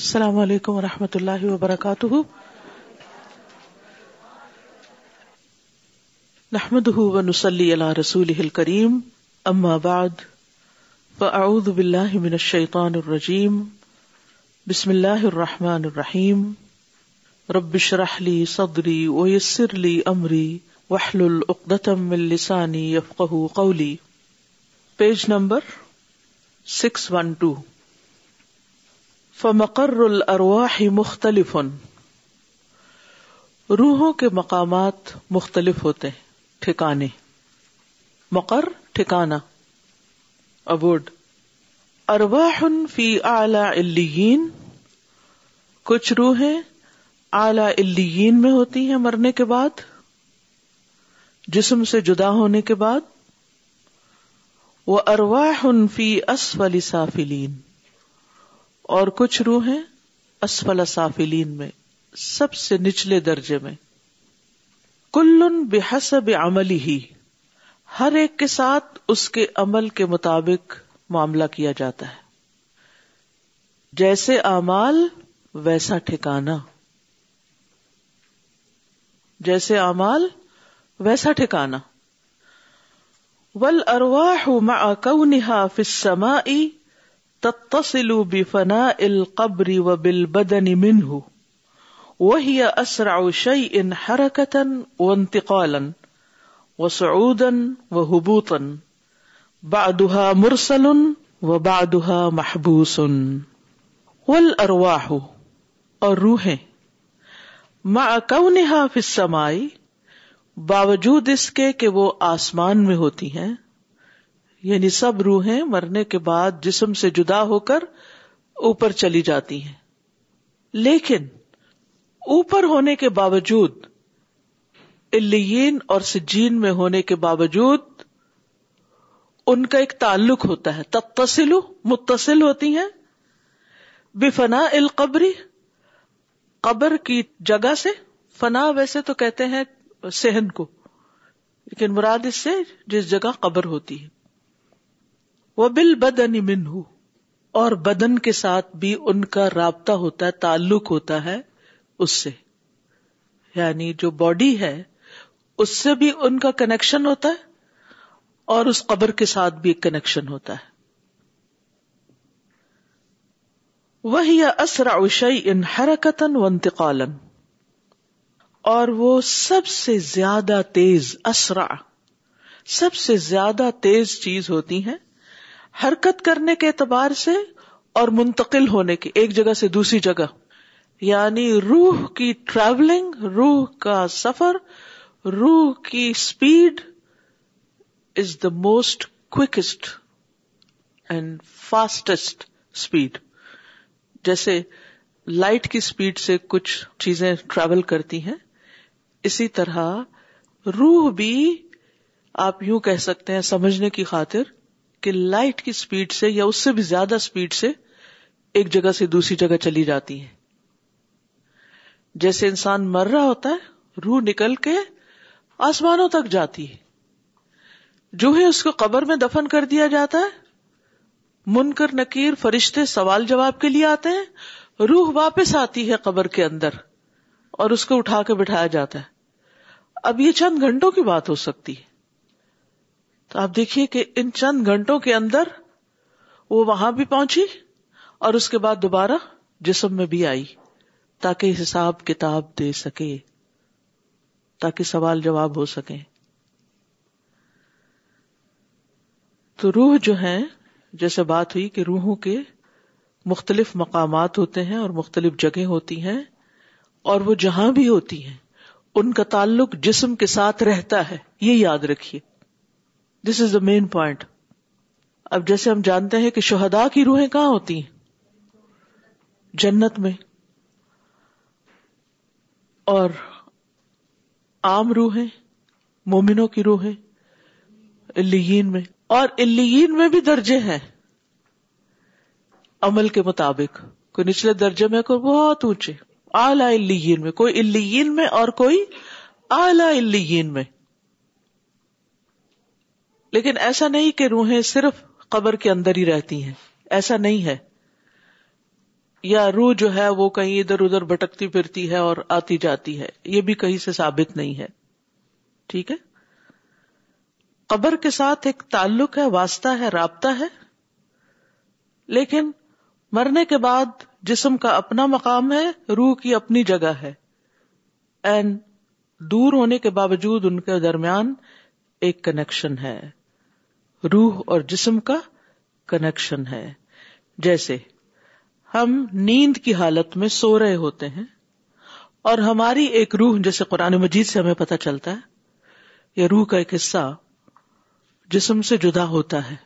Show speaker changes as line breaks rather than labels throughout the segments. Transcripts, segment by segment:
السلام علیکم ورحمۃ اللہ وبرکاتہ رسول اماد فعدان بسم اللہ الرحمٰن الرحیم ربش رحلی صدری ویسرلی عمری وحل العقدانی page number six one two ف الارواح مختلف روحوں کے مقامات مختلف ہوتے ہیں ٹھکانے مقر ٹھکانا ارواح فی اعلی علی کچھ روحیں اعلی علی میں ہوتی ہیں مرنے کے بعد جسم سے جدا ہونے کے بعد وہ ارواح فی اسفل سافلین اور کچھ روح اسفل سافلین میں سب سے نچلے درجے میں کلن بے حس بملی ہی ہر ایک کے ساتھ اس کے عمل کے مطابق معاملہ کیا جاتا ہے جیسے امال ویسا ٹھکانا جیسے امال ویسا ٹھکانا ول اروا نہا فسما تتصل بفناء القبر وبالبدن منه وهي أسرع شيء حركة وانتقالا وصعودا وهبوطا بعدها مرسل وبعدها محبوس محبوسن الروح مع كونها في السماء باوجود اس کے کہ وہ آسمان میں ہوتی ہیں یعنی سب روحیں مرنے کے بعد جسم سے جدا ہو کر اوپر چلی جاتی ہیں لیکن اوپر ہونے کے باوجود الین اور سجین میں ہونے کے باوجود ان کا ایک تعلق ہوتا ہے تتصل متصل ہوتی ہیں بفنا القبری قبر کی جگہ سے فنا ویسے تو کہتے ہیں سہن کو لیکن مراد اس سے جس جگہ قبر ہوتی ہے وہ بل بدن من اور بدن کے ساتھ بھی ان کا رابطہ ہوتا ہے تعلق ہوتا ہے اس سے یعنی جو باڈی ہے اس سے بھی ان کا کنیکشن ہوتا ہے اور اس قبر کے ساتھ بھی ایک کنیکشن ہوتا ہے وہی اسرا اوشی ان حرکت و انتقالن اور وہ سب سے زیادہ تیز اسرا سب سے زیادہ تیز چیز ہوتی ہیں حرکت کرنے کے اعتبار سے اور منتقل ہونے کے ایک جگہ سے دوسری جگہ یعنی روح کی ٹریولنگ روح کا سفر روح کی speed is the most quickest and fastest speed جیسے لائٹ کی اسپیڈ سے کچھ چیزیں ٹریول کرتی ہیں اسی طرح روح بھی آپ یوں کہہ سکتے ہیں سمجھنے کی خاطر کہ لائٹ کی اسپیڈ سے یا اس سے بھی زیادہ اسپیڈ سے ایک جگہ سے دوسری جگہ چلی جاتی ہے جیسے انسان مر رہا ہوتا ہے روح نکل کے آسمانوں تک جاتی ہے جو ہی اس کو قبر میں دفن کر دیا جاتا ہے من کر نکیر فرشتے سوال جواب کے لیے آتے ہیں روح واپس آتی ہے قبر کے اندر اور اس کو اٹھا کے بٹھایا جاتا ہے اب یہ چند گھنٹوں کی بات ہو سکتی ہے تو آپ دیکھیے کہ ان چند گھنٹوں کے اندر وہ وہاں بھی پہنچی اور اس کے بعد دوبارہ جسم میں بھی آئی تاکہ حساب کتاب دے سکے تاکہ سوال جواب ہو سکے تو روح جو ہے جیسے بات ہوئی کہ روحوں کے مختلف مقامات ہوتے ہیں اور مختلف جگہ ہوتی ہیں اور وہ جہاں بھی ہوتی ہیں ان کا تعلق جسم کے ساتھ رہتا ہے یہ یاد رکھیے this is the main point اب جیسے ہم جانتے ہیں کہ شہدا کی روحیں کہاں ہوتی ہیں جنت میں اور عام روحیں مومنوں کی روحیں الین میں اور الین میں بھی درجے ہیں عمل کے مطابق کوئی نچلے درجے میں کوئی بہت اونچے اعلی الین میں کوئی الین میں اور کوئی اعلی الین میں لیکن ایسا نہیں کہ روحیں صرف قبر کے اندر ہی رہتی ہیں ایسا نہیں ہے یا روح جو ہے وہ کہیں ادھر ادھر بھٹکتی پھرتی ہے اور آتی جاتی ہے یہ بھی کہیں سے ثابت نہیں ہے ٹھیک ہے قبر کے ساتھ ایک تعلق ہے واسطہ ہے رابطہ ہے لیکن مرنے کے بعد جسم کا اپنا مقام ہے روح کی اپنی جگہ ہے اینڈ دور ہونے کے باوجود ان کے درمیان ایک کنیکشن ہے روح اور جسم کا کنیکشن ہے جیسے ہم نیند کی حالت میں سو رہے ہوتے ہیں اور ہماری ایک روح جیسے قرآن مجید سے ہمیں پتہ چلتا ہے یہ روح کا ایک حصہ جسم سے جدا ہوتا ہے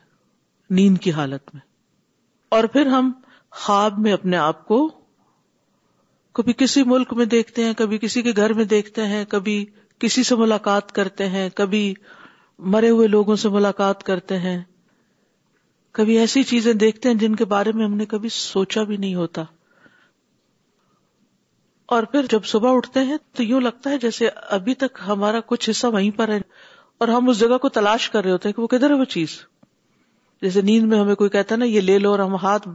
نیند کی حالت میں اور پھر ہم خواب میں اپنے آپ کو کبھی کسی ملک میں دیکھتے ہیں کبھی کسی کے گھر میں دیکھتے ہیں کبھی کسی سے ملاقات کرتے ہیں کبھی مرے ہوئے لوگوں سے ملاقات کرتے ہیں کبھی ایسی چیزیں دیکھتے ہیں جن کے بارے میں ہم نے کبھی سوچا بھی نہیں ہوتا اور پھر جب صبح اٹھتے ہیں تو یوں لگتا ہے جیسے ابھی تک ہمارا کچھ حصہ وہیں پر ہے اور ہم اس جگہ کو تلاش کر رہے ہوتے ہیں کہ وہ کدھر ہے وہ چیز جیسے نیند میں ہمیں کوئی کہتا ہے نا یہ لے لو اور ہم ہاتھ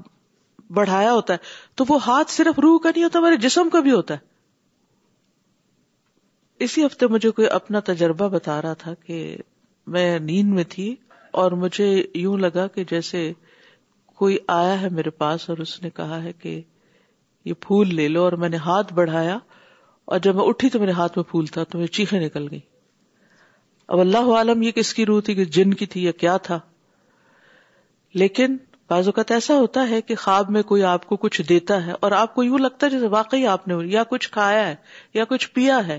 بڑھایا ہوتا ہے تو وہ ہاتھ صرف روح کا نہیں ہوتا ہمارے جسم کا بھی ہوتا ہے اسی ہفتے مجھے کوئی اپنا تجربہ بتا رہا تھا کہ میں نیند میں تھی اور مجھے یوں لگا کہ جیسے کوئی آیا ہے میرے پاس اور اس نے کہا ہے کہ یہ پھول لے لو اور میں نے ہاتھ بڑھایا اور جب میں اٹھی تو میرے ہاتھ میں پھول تھا تو میری چیخیں نکل گئی اب اللہ عالم یہ کس کی روح تھی کہ جن کی تھی یا کیا تھا لیکن بعض اوقات ایسا ہوتا ہے کہ خواب میں کوئی آپ کو کچھ دیتا ہے اور آپ کو یوں لگتا ہے جیسے واقعی آپ نے یا کچھ کھایا ہے یا کچھ پیا ہے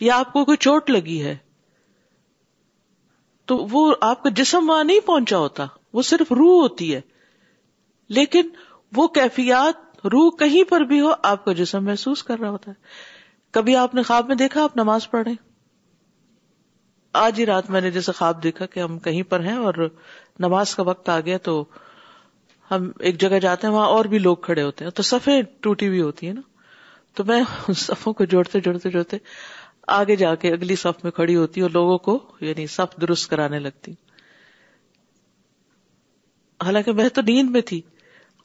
یا آپ کو کوئی چوٹ لگی ہے تو وہ آپ کا جسم وہاں نہیں پہنچا ہوتا وہ صرف روح ہوتی ہے لیکن وہ کیفیات روح کہیں پر بھی ہو آپ کا جسم محسوس کر رہا ہوتا ہے کبھی آپ نے خواب میں دیکھا آپ نماز پڑھیں آج ہی رات میں نے جیسے خواب دیکھا کہ ہم کہیں پر ہیں اور نماز کا وقت آ گیا تو ہم ایک جگہ جاتے ہیں وہاں اور بھی لوگ کھڑے ہوتے ہیں تو صفیں ٹوٹی ہوئی ہوتی ہیں نا تو میں صفوں کو جوڑتے جوڑتے جوڑتے آگے جا کے اگلی صف میں کھڑی ہوتی اور لوگوں کو یعنی صف درست کرانے لگتی حالانکہ میں تو نیند میں تھی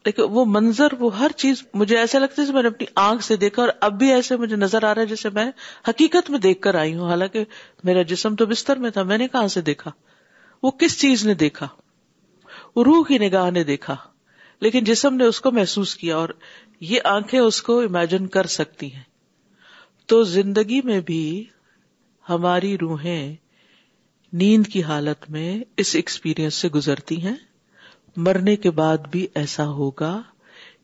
لیکن وہ منظر وہ ہر چیز مجھے ایسا لگتا ہے میں میں اپنی آنکھ سے دیکھا اور اب بھی ایسے مجھے نظر آ رہا ہے جیسے میں حقیقت میں دیکھ کر آئی ہوں حالانکہ میرا جسم تو بستر میں تھا میں نے کہاں سے دیکھا وہ کس چیز نے دیکھا وہ روح کی نگاہ نے دیکھا لیکن جسم نے اس کو محسوس کیا اور یہ آنکھیں اس کو امیجن کر سکتی ہیں تو زندگی میں بھی ہماری روحیں نیند کی حالت میں اس ایکسپیرئنس سے گزرتی ہیں مرنے کے بعد بھی ایسا ہوگا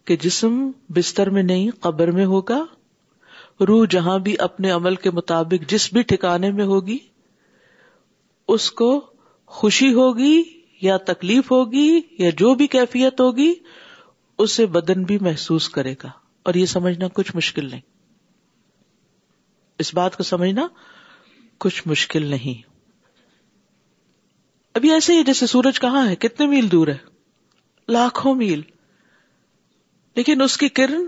کہ جسم بستر میں نہیں قبر میں ہوگا روح جہاں بھی اپنے عمل کے مطابق جس بھی ٹھکانے میں ہوگی اس کو خوشی ہوگی یا تکلیف ہوگی یا جو بھی کیفیت ہوگی اسے بدن بھی محسوس کرے گا اور یہ سمجھنا کچھ مشکل نہیں اس بات کو سمجھنا کچھ مشکل نہیں ابھی ایسے ہی جیسے سورج کہاں ہے کتنے میل دور ہے لاکھوں میل لیکن اس کی کرن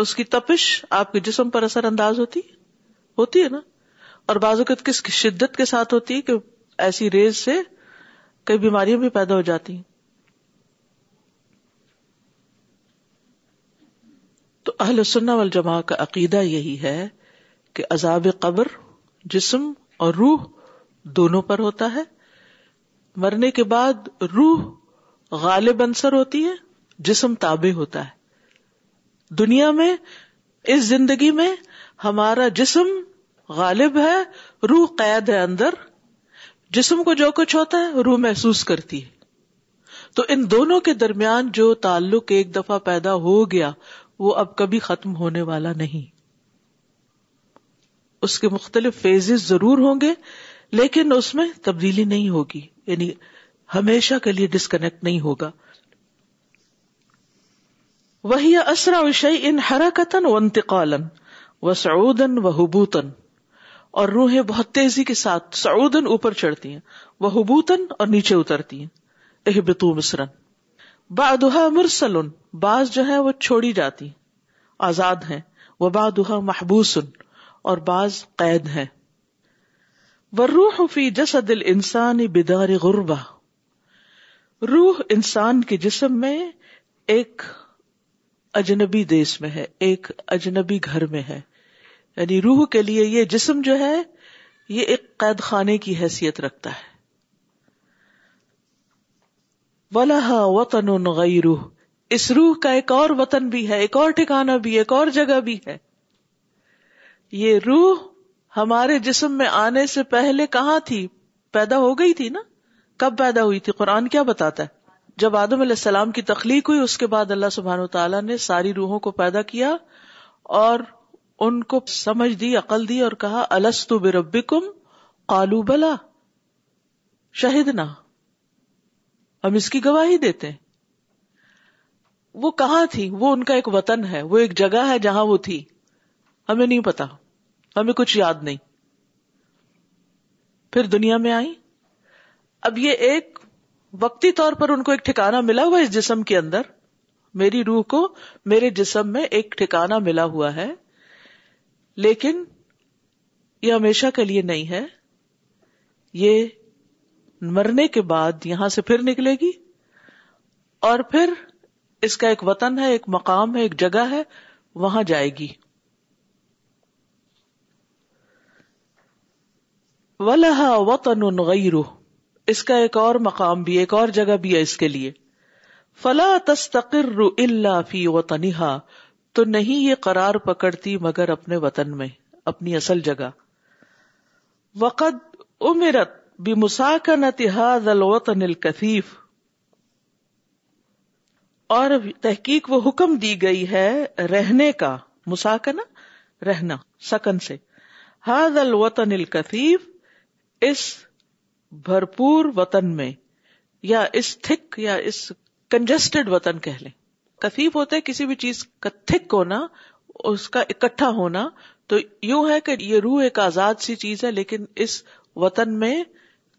اس کی تپش آپ کے جسم پر اثر انداز ہوتی ہوتی ہے نا اور بعض اوقات کس شدت کے ساتھ ہوتی ہے کہ ایسی ریز سے کئی بیماریاں بھی پیدا ہو جاتی ہیں تو اہل سننا والجماع کا عقیدہ یہی ہے کہ عذاب قبر جسم اور روح دونوں پر ہوتا ہے مرنے کے بعد روح غالب انصر ہوتی ہے جسم تابع ہوتا ہے دنیا میں اس زندگی میں ہمارا جسم غالب ہے روح قید ہے اندر جسم کو جو کچھ ہوتا ہے روح محسوس کرتی ہے تو ان دونوں کے درمیان جو تعلق ایک دفعہ پیدا ہو گیا وہ اب کبھی ختم ہونے والا نہیں اس کے مختلف فیزز ضرور ہوں گے لیکن اس میں تبدیلی نہیں ہوگی یعنی ہمیشہ کے لیے ڈسکنیکٹ نہیں ہوگا وہی اسرا وشی ان و سعودن و حبوتن اور روحیں بہت تیزی کے ساتھ سعودن اوپر چڑھتی ہیں وہ حبوتن اور نیچے اترتی ہیں بادہ مرسل بعض جو ہے وہ چھوڑی جاتی آزاد ہیں وہ بادہ محبوسن اور بعض قید ہے روح فی جسد الانسان انسانی بیدار غربا روح انسان کے جسم میں ایک اجنبی دیس میں ہے ایک اجنبی گھر میں ہے یعنی روح کے لیے یہ جسم جو ہے یہ ایک قید خانے کی حیثیت رکھتا ہے ولاحا وطن روح اس روح کا ایک اور وطن بھی ہے ایک اور ٹھکانا بھی ایک اور جگہ بھی ہے یہ روح ہمارے جسم میں آنے سے پہلے کہاں تھی پیدا ہو گئی تھی نا کب پیدا ہوئی تھی قرآن کیا بتاتا ہے جب آدم علیہ السلام کی تخلیق ہوئی اس کے بعد اللہ سبحان و نے ساری روحوں کو پیدا کیا اور ان کو سمجھ دی عقل دی اور کہا السط بربکم قالو کم کالو بلا شہیدنا ہم اس کی گواہی دیتے ہیں وہ کہاں تھی وہ ان کا ایک وطن ہے وہ ایک جگہ ہے جہاں وہ تھی ہمیں نہیں پتا ہمیں کچھ یاد نہیں پھر دنیا میں آئی اب یہ ایک وقتی طور پر ان کو ایک ٹھکانا ملا ہوا اس جسم کے اندر میری روح کو میرے جسم میں ایک ٹھکانا ملا ہوا ہے لیکن یہ ہمیشہ کے لیے نہیں ہے یہ مرنے کے بعد یہاں سے پھر نکلے گی اور پھر اس کا ایک وطن ہے ایک مقام ہے ایک جگہ ہے وہاں جائے گی ولاحا و تن روح اس کا ایک اور مقام بھی ایک اور جگہ بھی ہے اس کے لیے فلا تستقر فی وطنہا تو نہیں یہ قرار پکڑتی مگر اپنے وطن میں اپنی اصل جگہ وقت امرت بھی مساکن الوطن ذلوط اور تحقیق وہ حکم دی گئی ہے رہنے کا مساکنہ رہنا سکن سے ہا الوطن نلقیف اس بھرپور وطن میں یا اس تھک یا اس کنجسٹڈ وطن کہہ لیں کفیب ہوتا ہے کسی بھی چیز کا تھک ہونا اس کا اکٹھا ہونا تو یوں ہے کہ یہ روح ایک آزاد سی چیز ہے لیکن اس وطن میں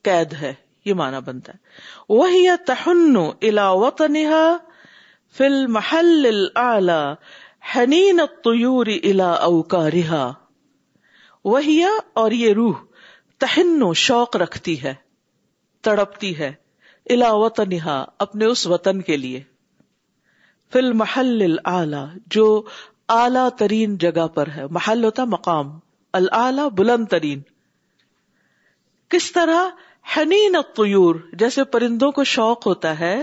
قید ہے یہ مانا بنتا ہے وہی تہن الا وطن فل محل الا رہا وہی اور یہ روح تہنو شوق رکھتی ہے تڑپتی ہے الا وطنہا اپنے اس وطن کے لیے فی المحل اللہ جو اعلی ترین جگہ پر ہے محل ہوتا مقام ال بلند ترین کس طرح حنین الطیور جیسے پرندوں کو شوق ہوتا ہے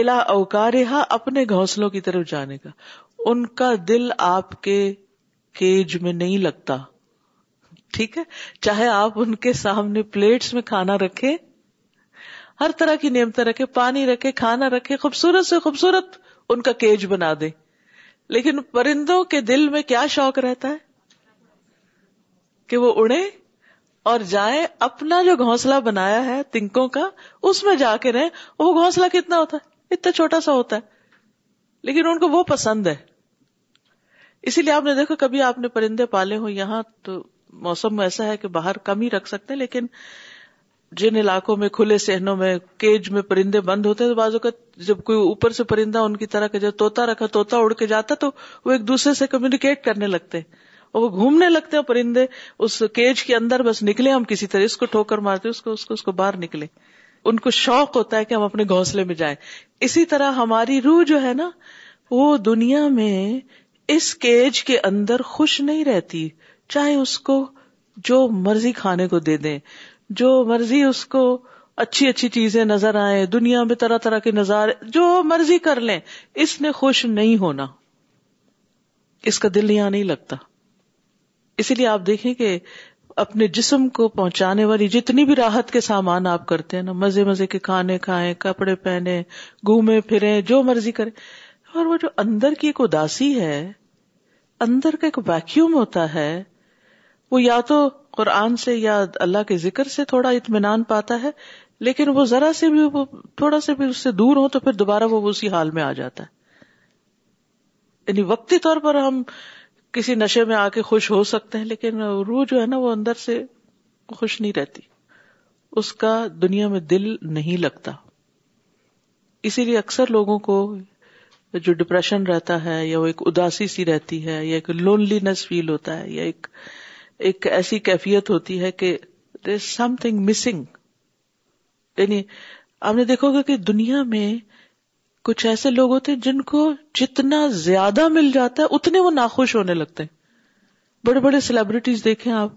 الا اوکارہا اپنے گھونسلوں کی طرف جانے کا ان کا دل آپ کے کیج میں نہیں لگتا ٹھیک ہے چاہے آپ ان کے سامنے پلیٹس میں کھانا رکھے ہر طرح کی نیمت رکھے پانی رکھے کھانا رکھے خوبصورت سے خوبصورت ان کا کیج بنا دے لیکن پرندوں کے دل میں کیا شوق رہتا ہے کہ وہ اڑے اور جائے اپنا جو گھونسلہ بنایا ہے تنکوں کا اس میں جا کے رہیں وہ گھونسلہ کتنا ہوتا ہے اتنا چھوٹا سا ہوتا ہے لیکن ان کو وہ پسند ہے اسی لیے آپ نے دیکھو کبھی آپ نے پرندے پالے ہو یہاں تو موسم میں ایسا ہے کہ باہر کم ہی رکھ سکتے لیکن جن علاقوں میں کھلے سہنوں میں کیج میں پرندے بند ہوتے ہیں تو بازو کا جب کوئی اوپر سے پرندہ ان کی طرح کا جب توتا رکھا توتا اڑ کے جاتا تو وہ ایک دوسرے سے کمیونیکیٹ کرنے لگتے اور وہ گھومنے لگتے ہیں پرندے اس کیج کے اندر بس نکلے ہم کسی طرح اس کو ٹھوکر مارتے اس اس کو کو اس کو باہر نکلے ان کو شوق ہوتا ہے کہ ہم اپنے گھونسلے میں جائیں اسی طرح ہماری روح جو ہے نا وہ دنیا میں اس کیج کے اندر خوش نہیں رہتی چاہے اس کو جو مرضی کھانے کو دے دیں جو مرضی اس کو اچھی اچھی چیزیں نظر آئے دنیا میں طرح طرح کے نظارے جو مرضی کر لیں اس نے خوش نہیں ہونا اس کا دل یہاں نہیں لگتا اسی لیے آپ دیکھیں کہ اپنے جسم کو پہنچانے والی جتنی بھی راحت کے سامان آپ کرتے ہیں نا مزے مزے کے کھانے کھائیں کپڑے پہنے گھومے پھرے جو مرضی کریں اور وہ جو اندر کی ایک اداسی ہے اندر کا ایک ویکیوم ہوتا ہے وہ یا تو قرآن سے یا اللہ کے ذکر سے تھوڑا اطمینان پاتا ہے لیکن وہ ذرا سے بھی وہ تھوڑا سے بھی اس سے دور ہو تو پھر دوبارہ وہ اسی حال میں آ جاتا ہے یعنی وقتی طور پر ہم کسی نشے میں آ کے خوش ہو سکتے ہیں لیکن روح جو ہے نا وہ اندر سے خوش نہیں رہتی اس کا دنیا میں دل نہیں لگتا اسی لیے اکثر لوگوں کو جو ڈپریشن رہتا ہے یا وہ ایک اداسی سی رہتی ہے یا ایک لونلی نیس فیل ہوتا ہے یا ایک ایک ایسی کیفیت ہوتی ہے کہ there is something missing یعنی آپ نے دیکھو کہ دنیا میں کچھ ایسے لوگ ہوتے ہیں جن کو جتنا زیادہ مل جاتا ہے اتنے وہ ناخوش ہونے لگتے ہیں بڑے بڑے سیلبریٹیز دیکھیں آپ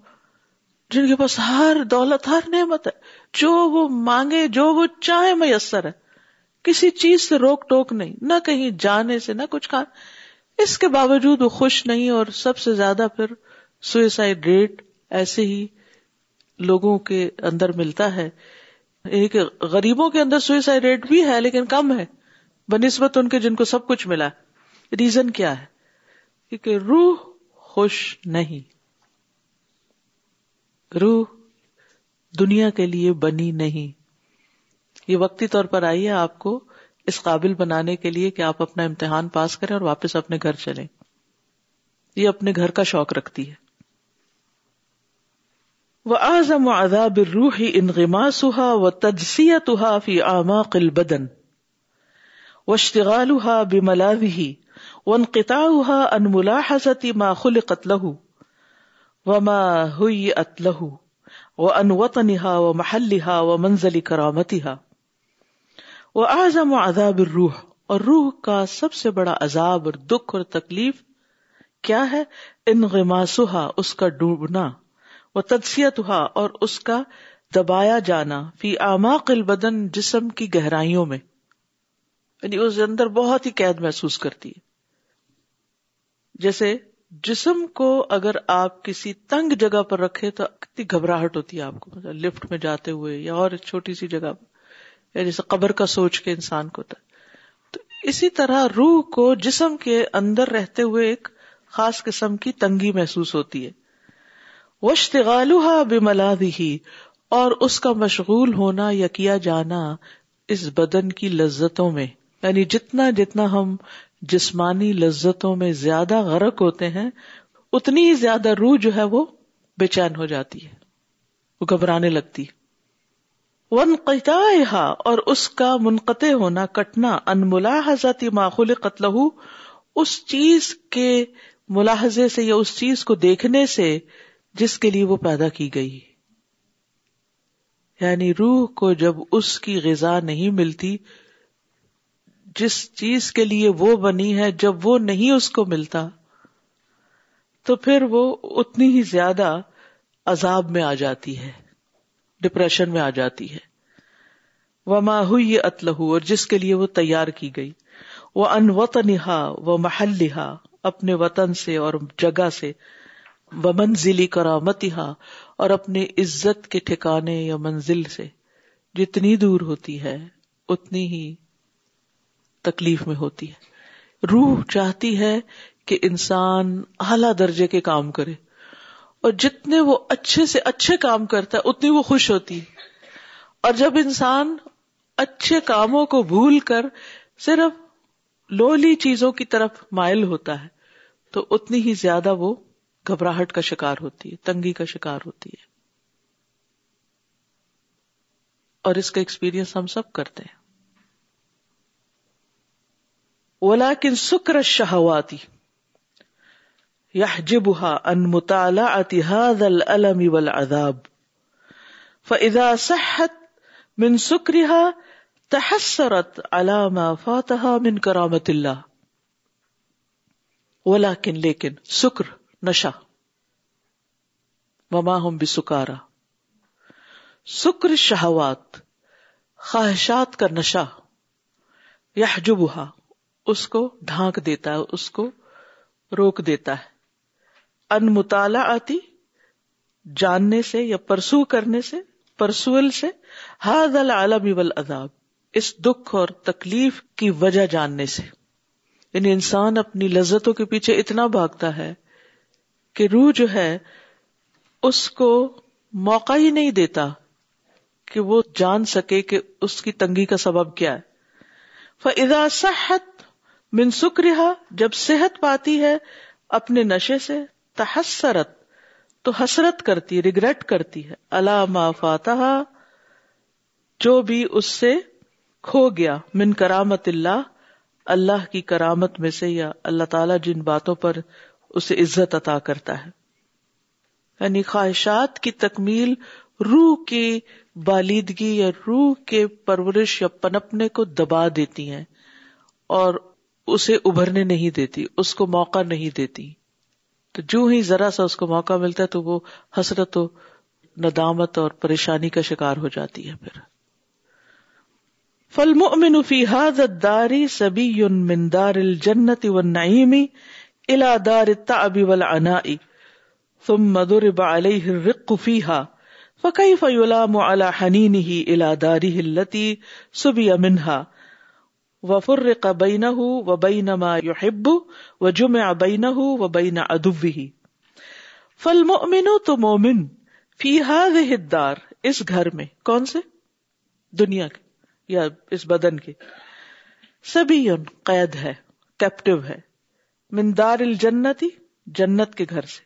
جن کے پاس ہر دولت ہر نعمت ہے جو وہ مانگے جو وہ چاہے میسر ہے کسی چیز سے روک ٹوک نہیں نہ کہیں جانے سے نہ کچھ کھانے اس کے باوجود وہ خوش نہیں اور سب سے زیادہ پھر سوئسائڈ ریٹ ایسے ہی لوگوں کے اندر ملتا ہے ایک یعنی غریبوں کے اندر سوئسائڈ ریٹ بھی ہے لیکن کم ہے بہ نسبت ان کے جن کو سب کچھ ملا ریزن کیا ہے کیونکہ روح خوش نہیں روح دنیا کے لیے بنی نہیں یہ وقتی طور پر آئی ہے آپ کو اس قابل بنانے کے لیے کہ آپ اپنا امتحان پاس کریں اور واپس اپنے گھر چلیں یہ اپنے گھر کا شوق رکھتی ہے وہ ازم و اذاب روحی ان غما سوہا و تجسیت و شغالو ہا بلا و ان قطا ان ملا ما خل له وما هيئت ان وطن وطنها محل ہا و منزلی عذاب الروح وہ و اذاب روح اور روح کا سب سے بڑا عذاب اور دکھ اور تکلیف کیا ہے انغماسها اس کا ڈوبنا وہ ہوا اور اس کا دبایا جانا فی اعماق البدن جسم کی گہرائیوں میں یعنی اس اندر بہت ہی قید محسوس کرتی ہے جیسے جسم کو اگر آپ کسی تنگ جگہ پر رکھے تو کتنی گھبراہٹ ہوتی ہے آپ کو مطلب لفٹ میں جاتے ہوئے یا اور چھوٹی سی جگہ یا یعنی جیسے قبر کا سوچ کے انسان کو تو اسی طرح روح کو جسم کے اندر رہتے ہوئے ایک خاص قسم کی تنگی محسوس ہوتی ہے بملاذه اور اس کا مشغول ہونا یا کیا جانا اس بدن کی لذتوں میں یعنی جتنا جتنا ہم جسمانی لذتوں میں زیادہ غرق ہوتے ہیں اتنی زیادہ روح جو ہے وہ بے چین ہو جاتی ہے وہ گھبرانے لگتی ون قطع اور اس کا منقطع ہونا کٹنا ان ذاتی معقول قتل اس چیز کے ملاحظے سے یا اس چیز کو دیکھنے سے جس کے لیے وہ پیدا کی گئی یعنی روح کو جب اس کی غذا نہیں ملتی جس چیز کے لیے وہ بنی ہے جب وہ نہیں اس کو ملتا تو پھر وہ اتنی ہی زیادہ عذاب میں آ جاتی ہے ڈپریشن میں آ جاتی ہے وہ یہ اتلہ اور جس کے لیے وہ تیار کی گئی وہ ان وطن وہ محل اپنے وطن سے اور جگہ سے و منزلی کرامت اور اپنی عزت کے ٹھکانے یا منزل سے جتنی دور ہوتی ہے اتنی ہی تکلیف میں ہوتی ہے روح چاہتی ہے کہ انسان اعلی درجے کے کام کرے اور جتنے وہ اچھے سے اچھے کام کرتا ہے اتنی وہ خوش ہوتی ہے اور جب انسان اچھے کاموں کو بھول کر صرف لولی چیزوں کی طرف مائل ہوتا ہے تو اتنی ہی زیادہ وہ گھبراہٹ کا شکار ہوتی ہے تنگی کا شکار ہوتی ہے اور اس کا ایکسپیرئنس ہم سب کرتے ہیں شہواتی الشہواتی یحجبها ان هذا الالم والعذاب فإذا صحت من سکرها تحسرت على ما فاتها من کرامت اللہ ولیکن لیکن سکر نشا مما ہم بھی سکارا سکر شہوات خواہشات کا نشا یا جو اس کو ڈھانک دیتا ہے اس کو روک دیتا ہے ان مطالعہ آتی جاننے سے یا پرسو کرنے سے پرسول سے ہاض العالمی والعذاب اس دکھ اور تکلیف کی وجہ جاننے سے یعنی انسان اپنی لذتوں کے پیچھے اتنا بھاگتا ہے کہ روح جو ہے اس کو موقع ہی نہیں دیتا کہ وہ جان سکے کہ اس کی تنگی کا سبب کیا ہے فضا صحت جب صحت پاتی ہے اپنے نشے سے تحسرت تو حسرت کرتی ریگریٹ کرتی ہے اللہ فاتح جو بھی اس سے کھو گیا من کرامت اللہ اللہ کی کرامت میں سے یا اللہ تعالی جن باتوں پر اسے عزت عطا کرتا ہے یعنی خواہشات کی تکمیل روح کی بالیدگی یا روح کے پرورش یا پنپنے کو دبا دیتی ہیں اور اسے ابھرنے نہیں دیتی اس کو موقع نہیں دیتی تو جو ہی ذرا سا اس کو موقع ملتا ہے تو وہ حسرت و ندامت اور پریشانی کا شکار ہو جاتی ہے پھر فلم الدار سبی من دار الجنت والنعیم الا دار التعب والعناء ثم ضرب عليه الرق فيها فكيف يلام على حنينه الى داره التي سبي منها وفرق بينه وبين ما يحب وجمع بينه وبين عدوه فالمؤمن تو مومن فی هذه الدار اس گھر میں کون سے دنیا کے یا اس بدن کے سبھی قید ہے کیپٹو ہے مندار الجنتی جنت کے گھر سے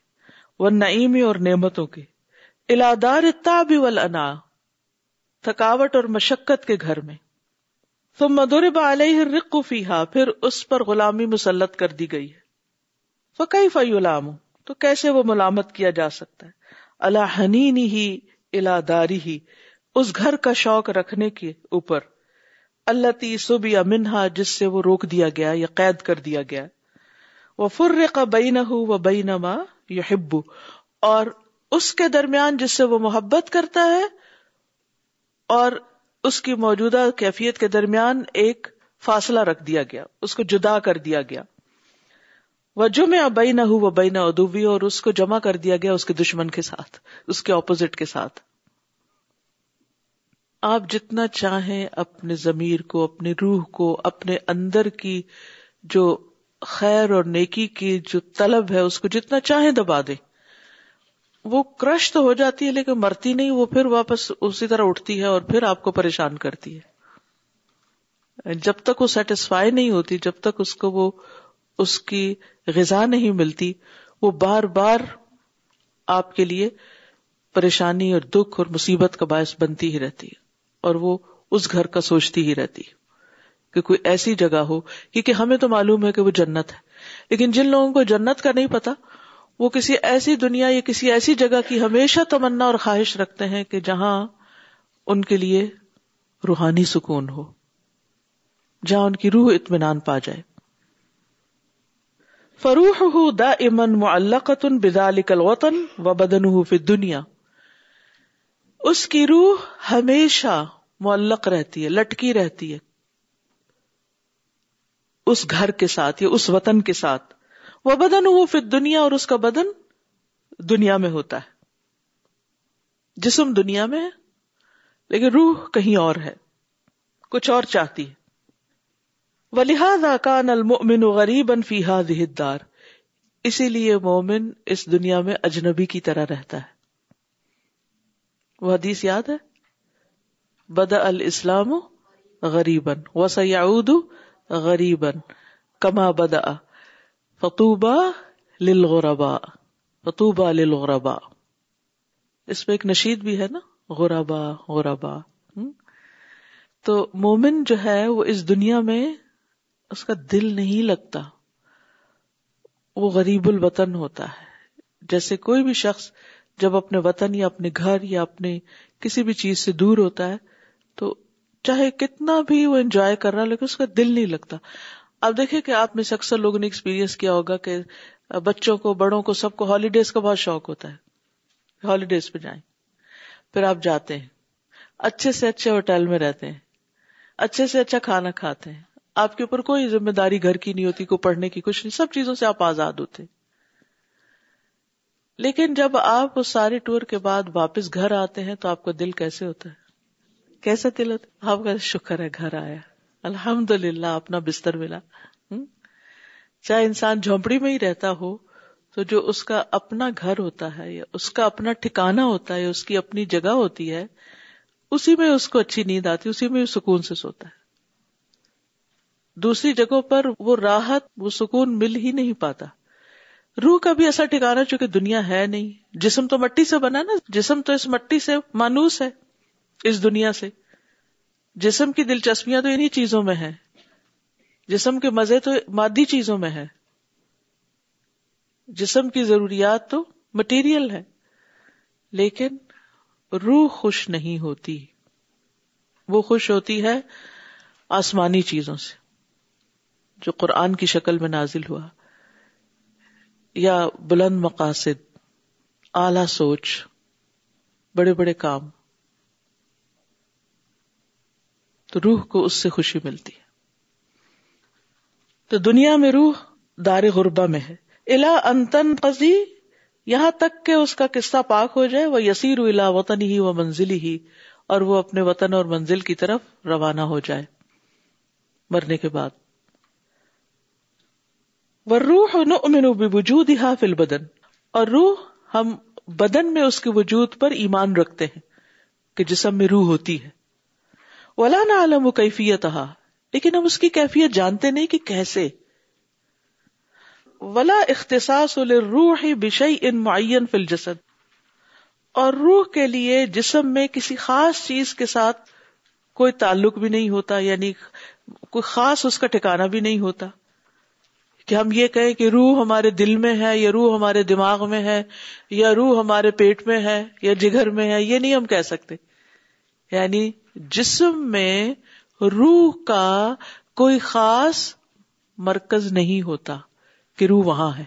وہ نعیمی اور نعمتوں کے الادار تاب تھکاوٹ اور مشقت کے گھر میں پھر اس پر غلامی مسلط کر دی گئی وہ کئی فی الام تو کیسے وہ ملامت کیا جا سکتا ہے اللہ حنینی ہی الاداری ہی اس گھر کا شوق رکھنے کے اوپر اللہ تی سب منہا جس سے وہ روک دیا گیا یا قید کر دیا گیا وہ فرق بئی نہ ہو وہ بئی یا ہبو اور اس کے درمیان جس سے وہ محبت کرتا ہے اور اس کی موجودہ کیفیت کے درمیان ایک فاصلہ رکھ دیا گیا اس کو جدا کر دیا گیا وہ جمع بئی ابئی نہ ہو وہ بئی نہ ادوبی اور اس کو جمع کر دیا گیا اس کے دشمن کے ساتھ اس کے اپوزٹ کے ساتھ آپ جتنا چاہیں اپنے ضمیر کو اپنی روح کو اپنے اندر کی جو خیر اور نیکی کی جو طلب ہے اس کو جتنا چاہے دبا دے وہ کرش تو ہو جاتی ہے لیکن مرتی نہیں وہ پھر واپس اسی طرح اٹھتی ہے اور پھر آپ کو پریشان کرتی ہے جب تک وہ سیٹسفائی نہیں ہوتی جب تک اس کو وہ اس کی غذا نہیں ملتی وہ بار بار آپ کے لیے پریشانی اور دکھ اور مصیبت کا باعث بنتی ہی رہتی ہے اور وہ اس گھر کا سوچتی ہی رہتی ہے کہ کوئی ایسی جگہ ہو کیونکہ ہمیں تو معلوم ہے کہ وہ جنت ہے لیکن جن لوگوں کو جنت کا نہیں پتا وہ کسی ایسی دنیا یا کسی ایسی جگہ کی ہمیشہ تمنا اور خواہش رکھتے ہیں کہ جہاں ان کے لیے روحانی سکون ہو جہاں ان کی روح اطمینان پا جائے فروح ہُ امن معلقتن بدال الوطن و بدن دنیا اس کی روح ہمیشہ معلق رہتی ہے لٹکی رہتی ہے اس گھر کے ساتھ یا اس وطن کے ساتھ وہ بدن وہ پھر دنیا اور اس کا بدن دنیا میں ہوتا ہے جسم دنیا میں ہے لیکن روح کہیں اور ہے کچھ اور چاہتی ہے المن غریب فیحا زحید دار اسی لیے مومن اس دنیا میں اجنبی کی طرح رہتا ہے وہ حدیث یاد ہے بد ال اسلام غریبن وہ غریب فتوبا بھی ہے نا غربا غربا تو مومن جو ہے وہ اس دنیا میں اس کا دل نہیں لگتا وہ غریب الوطن ہوتا ہے جیسے کوئی بھی شخص جب اپنے وطن یا اپنے گھر یا اپنے کسی بھی چیز سے دور ہوتا ہے تو چاہے کتنا بھی وہ انجوائے کر رہا لیکن اس کا دل نہیں لگتا اب دیکھیں کہ آپ میں سے اکثر لوگوں نے ایکسپیرئنس کیا ہوگا کہ بچوں کو بڑوں کو سب کو ہالیڈیز کا بہت شوق ہوتا ہے ہالیڈیز پہ جائیں پھر آپ جاتے ہیں اچھے سے اچھے ہوٹل میں رہتے ہیں اچھے سے اچھا کھانا کھاتے ہیں آپ کے اوپر کوئی ذمہ داری گھر کی نہیں ہوتی کوئی پڑھنے کی کچھ نہیں سب چیزوں سے آپ آزاد ہوتے لیکن جب آپ سارے ٹور کے بعد واپس گھر آتے ہیں تو آپ کا دل کیسے ہوتا ہے کیسا آپ کا شکر ہے گھر آیا الحمد للہ اپنا بستر ملا چاہے انسان جھونپڑی میں ہی رہتا ہو تو جو اس کا اپنا گھر ہوتا ہے یا اس کا اپنا ٹھکانا ہوتا ہے اس کی اپنی جگہ ہوتی ہے اسی میں اس کو اچھی نیند آتی اسی میں سکون سے سوتا ہے دوسری جگہوں پر وہ راحت وہ سکون مل ہی نہیں پاتا روح کا بھی ایسا ٹھکانا چونکہ دنیا ہے نہیں جسم تو مٹی سے بنا نا جسم تو اس مٹی سے مانوس ہے اس دنیا سے جسم کی دلچسپیاں تو انہیں چیزوں میں ہیں جسم کے مزے تو مادی چیزوں میں ہیں جسم کی ضروریات تو مٹیریل ہے لیکن روح خوش نہیں ہوتی وہ خوش ہوتی ہے آسمانی چیزوں سے جو قرآن کی شکل میں نازل ہوا یا بلند مقاصد اعلی سوچ بڑے بڑے کام تو روح کو اس سے خوشی ملتی ہے تو دنیا میں روح دار غربا میں ہے الا انتن یہاں تک کہ اس کا قصہ پاک ہو جائے وہ یسیر الا وطن ہی وہ منزل ہی اور وہ اپنے وطن اور منزل کی طرف روانہ ہو جائے مرنے کے بعد وجود ہی فل بدن اور روح ہم بدن میں اس کے وجود پر ایمان رکھتے ہیں کہ جسم میں روح ہوتی ہے ولا نہ عالم و کیفیت لیکن ہم اس کی کیفیت جانتے نہیں کہ کیسے ولا اختصاص روح بشئی ان معین فل جسد اور روح کے لیے جسم میں کسی خاص چیز کے ساتھ کوئی تعلق بھی نہیں ہوتا یعنی کوئی خاص اس کا ٹھکانا بھی نہیں ہوتا کہ ہم یہ کہیں کہ روح ہمارے دل میں ہے یا روح ہمارے دماغ میں ہے یا روح ہمارے پیٹ میں ہے یا جگر میں ہے یہ نہیں ہم کہہ سکتے یعنی جسم میں روح کا کوئی خاص مرکز نہیں ہوتا کہ روح وہاں ہے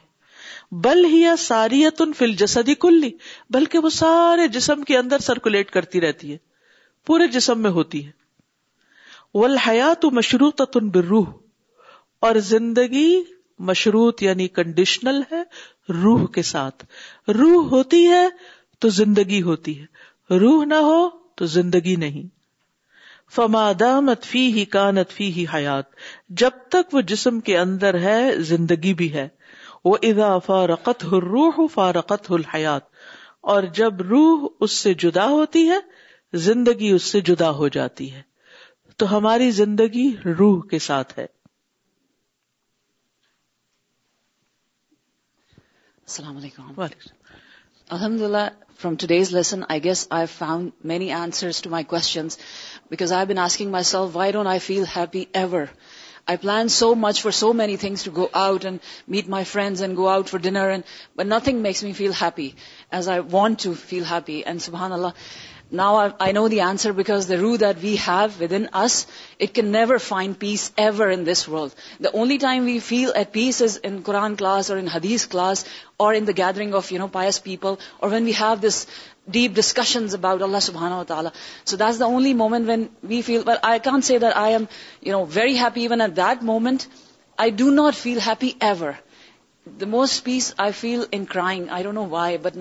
بل ہی ساری اتن فل جسدی کلی بلکہ وہ سارے جسم کے اندر سرکولیٹ کرتی رہتی ہے پورے جسم میں ہوتی ہے وہ مشروط تن بروح اور زندگی مشروط یعنی کنڈیشنل ہے روح کے ساتھ روح ہوتی ہے تو زندگی ہوتی ہے روح نہ ہو تو زندگی نہیں دامت فی ہی کانت فی ہی حیات جب تک وہ جسم کے اندر ہے زندگی بھی ہے وہ ادا فارقت روح فارقت حیات اور جب روح اس سے جدا ہوتی ہے زندگی اس سے جدا ہو جاتی ہے تو ہماری زندگی روح کے ساتھ ہے
السلام علیکم وعلیکم الحمد للہ from today's lesson I guess I found many answers to my questions because I been asking myself why don't I feel happy ever I plan so much for so many things to go out and meet my friends and go out for dinner and but nothing makes me feel happy as I want to feel happy and سبحان اللہ now I know the answer because the رو that we have is it can never find peace ever in this world the only time we feel a peace is in class or an حدیس class or in the gathering of you know pious people or when we have this deep discussions about اللہ سبحانہ تعالیٰ so that's the only moment when we feel I can see them you know very happy when it the moment I do not feel happy ever most peace I feel انگ I but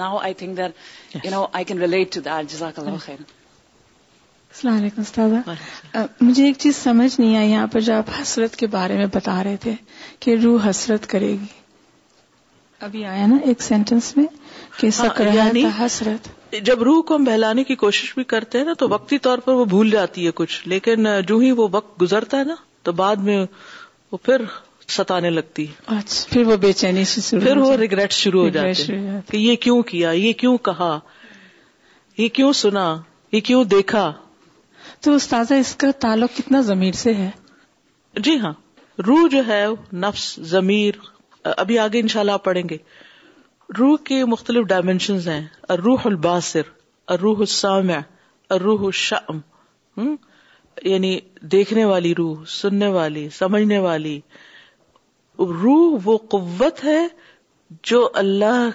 السلام علیکم استاد مجھے ایک چیز سمجھ نہیں آئی یہاں پر جو آپ حسرت کے بارے میں بتا رہے تھے کہ روح حسرت کرے گی ابھی آیا نا ایک سینٹنس میں کہ ہاں، یعنی حسرت
جب روح کو ہم بہلانے کی کوشش بھی کرتے ہیں نا تو وقتی طور پر وہ بھول جاتی ہے کچھ لیکن جو ہی وہ وقت گزرتا ہے نا تو بعد میں وہ پھر ستانے
لگتی پھر اچھا، پھر وہ وہ بے چینی
سے ریگریٹ شروع ہو جاتے کہ یہ کیوں کیا یہ یہ کیوں کیوں کہا سنا یہ کیوں دیکھا
تو استاذہ اس کا تعلق کتنا ضمیر سے ہے
جی ہاں روح جو ہے نفس ضمیر ابھی آگے انشاءاللہ اللہ آپ گے روح کے مختلف ڈائمینشنز ہیں روح الباصر روح السامع روح الشم یعنی دیکھنے والی روح سننے والی سمجھنے والی روح وہ قوت ہے جو اللہ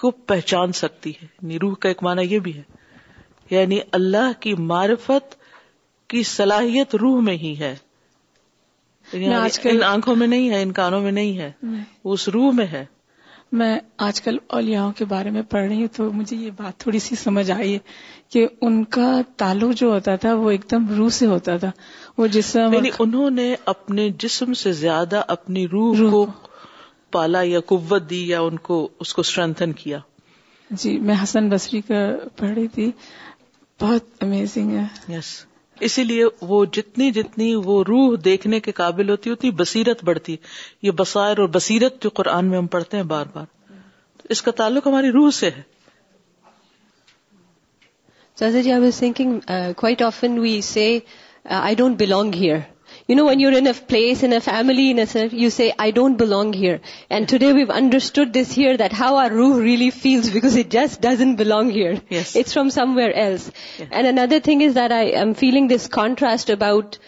کو پہچان سکتی ہے یعنی روح کا ایک معنی یہ بھی ہے یعنی اللہ کی معرفت کی صلاحیت روح میں ہی ہے یعنی آج کل آنکھوں میں نہیں ہے ان کانوں میں نہیں ہے اس روح میں ہے
میں آج کل اولیاؤں کے بارے میں پڑھ رہی ہوں تو مجھے یہ بات تھوڑی سی سمجھ آئی ہے کہ ان کا تعلق جو ہوتا تھا وہ ایک دم روح سے ہوتا تھا وہ جسم یعنی انہوں نے
اپنے جسم سے زیادہ اپنی روح روح کو پالا یا قوت دی یا ان کو اس کو اسٹرینتھن کیا
جی میں حسن بصری رہی تھی بہت امیزنگ ہے
یس yes. اسی لیے وہ جتنی جتنی وہ روح دیکھنے کے قابل ہوتی ہوتی اتنی بصیرت بڑھتی یہ بسائر اور بصیرت جو قرآن میں ہم پڑھتے ہیں بار بار اس کا تعلق ہماری روح سے ہے جی
I was thinking quite often we Uh, I don't belong here. You know, when you're in a place, in a family, you say, I don't belong here. And today we've understood this here, that how our ruh really feels, because it just doesn't belong here. Yes. It's from somewhere else. Yeah. And another thing is that I am feeling this contrast about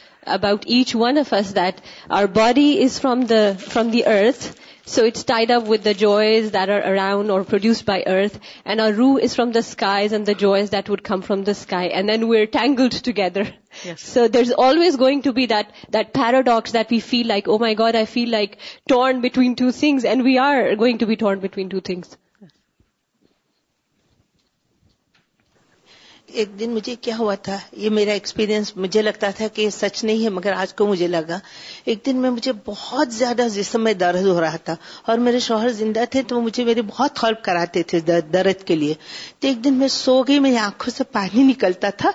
each one of us, that our body is from the earth, so it's tied up with the joys that are around or produced by earth, and our ruh is from the skies and the joys that would come from the sky, and then we're tangled together. Yes. So there's always going to be that paradox that we feel like, oh my God, I feel like torn between two things, and we are going to be torn between two things. ایک دن مجھے کیا ہوا تھا یہ میرا experience مجھے لگتا تھا کہ یہ سچ نہیں ہے مگر آج کو مجھے لگا ایک دن میں مجھے بہت زیادہ جسم میں درد ہو رہا تھا اور میرے شوہر زندہ تھے تو مجھے میرے بہت ہیلپ کراتے تھے درد کے لیے تو ایک دن میں سو گئی میری آنکھوں سے پانی نکلتا تھا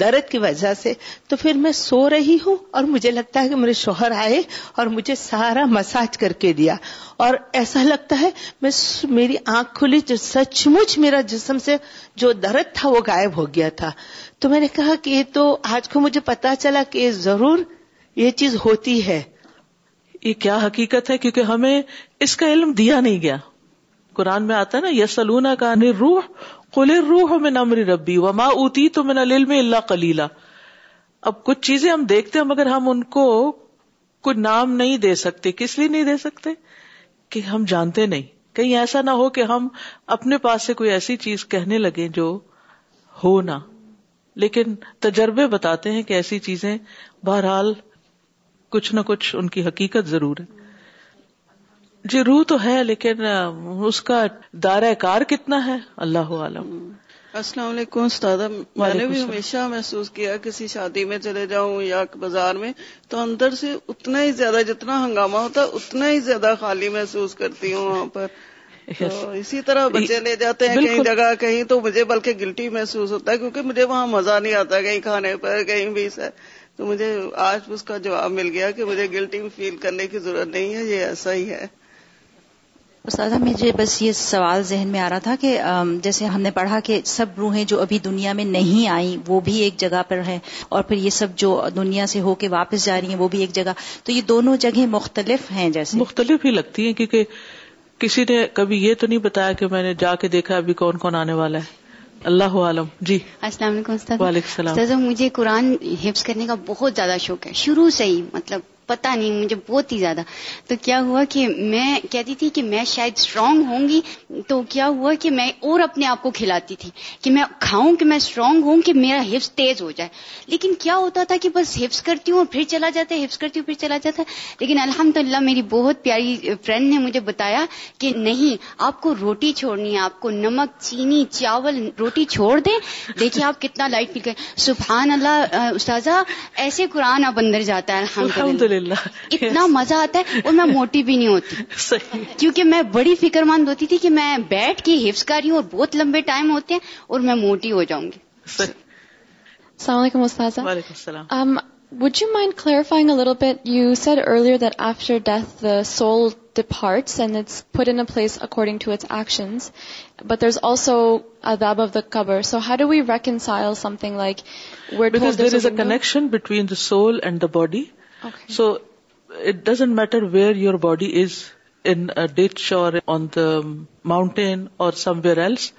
درد کی وجہ سے تو پھر میں سو رہی ہوں اور مجھے لگتا ہے کہ میرے شوہر آئے اور مجھے سارا مساج کر کے دیا اور ایسا لگتا ہے میں میری آنکھ کھلی جو سچ مچ میرا جسم سے جو درد تھا وہ غائب ہو گیا تھا تو میں نے کہا کہ یہ تو آج کو مجھے پتا چلا کہ یہ ضرور یہ چیز ہوتی ہے یہ کیا حقیقت ہے کیونکہ ہمیں اس کا علم دیا نہیں گیا قرآن میں آتا نا یسلونا کہانی روح کل روح میں نمر ربی و ماں اوتی تو میں لم اللہ کلیلہ اب کچھ چیزیں ہم دیکھتے ہیں مگر ہم ان کو کوئی نام نہیں دے سکتے کس لیے نہیں دے سکتے کہ ہم جانتے نہیں کہیں ایسا نہ ہو کہ ہم اپنے پاس سے کوئی ایسی چیز کہنے لگے جو ہو نہ لیکن تجربے بتاتے ہیں کہ ایسی چیزیں بہرحال کچھ نہ کچھ ان کی حقیقت ضرور ہے جی روح تو ہے لیکن اس کا دائرہ کار کتنا ہے اللہ عالم السلام علیکم استاد میں نے بھی ہمیشہ محسوس کیا کسی شادی میں چلے جاؤں یا بازار میں تو اندر سے اتنا ہی زیادہ جتنا ہنگامہ ہوتا ہے اتنا ہی زیادہ خالی محسوس کرتی ہوں وہاں پر تو اسی طرح بچے لے جاتے ہیں کہیں جگہ کہیں تو مجھے بلکہ گلٹی محسوس ہوتا ہے کیونکہ مجھے وہاں مزہ نہیں آتا کہیں کھانے پر کہیں بھی سر تو مجھے آج اس کا جواب مل گیا کہ مجھے گلٹی فیل کرنے کی ضرورت نہیں ہے یہ ایسا ہی ہے استاذہ مجھے بس یہ سوال ذہن میں آ رہا تھا کہ جیسے ہم نے پڑھا کہ سب روحیں جو ابھی دنیا میں نہیں آئیں وہ بھی ایک جگہ پر ہیں اور پھر یہ سب جو دنیا سے ہو کے واپس جا رہی ہیں وہ بھی ایک جگہ تو یہ دونوں جگہیں مختلف ہیں جیسے مختلف ہی لگتی ہیں کیونکہ کسی نے کبھی یہ تو نہیں بتایا کہ میں نے جا کے دیکھا ابھی کون کون آنے والا ہے اللہ عالم جی السلام علیکم وعلیکم السلام مجھے قرآن حفظ کرنے کا بہت زیادہ شوق ہے شروع سے ہی مطلب پتا نہیں مجھے بہت ہی زیادہ تو کیا ہوا کہ میں کہتی تھی کہ میں شاید اسٹرانگ ہوں گی تو کیا ہوا کہ میں اور اپنے آپ کو کھلاتی تھی کہ میں کھاؤں کہ میں اسٹرانگ ہوں کہ میرا حفظ تیز ہو جائے لیکن کیا ہوتا تھا کہ بس ہپس کرتی ہوں اور پھر چلا جاتا ہے ہپس کرتی ہوں پھر چلا جاتا ہے لیکن الحمد للہ میری بہت پیاری فرینڈ نے مجھے بتایا کہ نہیں آپ کو روٹی چھوڑنی ہے آپ کو نمک چینی چاول روٹی چھوڑ دیں دیکھیے آپ کتنا لائٹ پی گئے سبحان اللہ استاذہ ایسے قرآن اب اندر جاتا ہے الحمد اتنا مزہ آتا ہے اور میں موٹی بھی نہیں ہوتی کیونکہ میں بڑی فکر مند ہوتی تھی کہ میں بیٹھ کے حفظ کر رہی ہوں اور بہت لمبے ٹائم ہوتے ہیں اور میں موٹی ہو جاؤں گی السلام علیکم استاذ السلام would you mind clarifying you said earlier that after death the soul hurts and it's fit in place according to its actions but there is also اد of the Kubar so how do we reconcile something like there is a connection between the soul and the body so it doesn't matter where your body is in ditch or on the mountain or somewhere else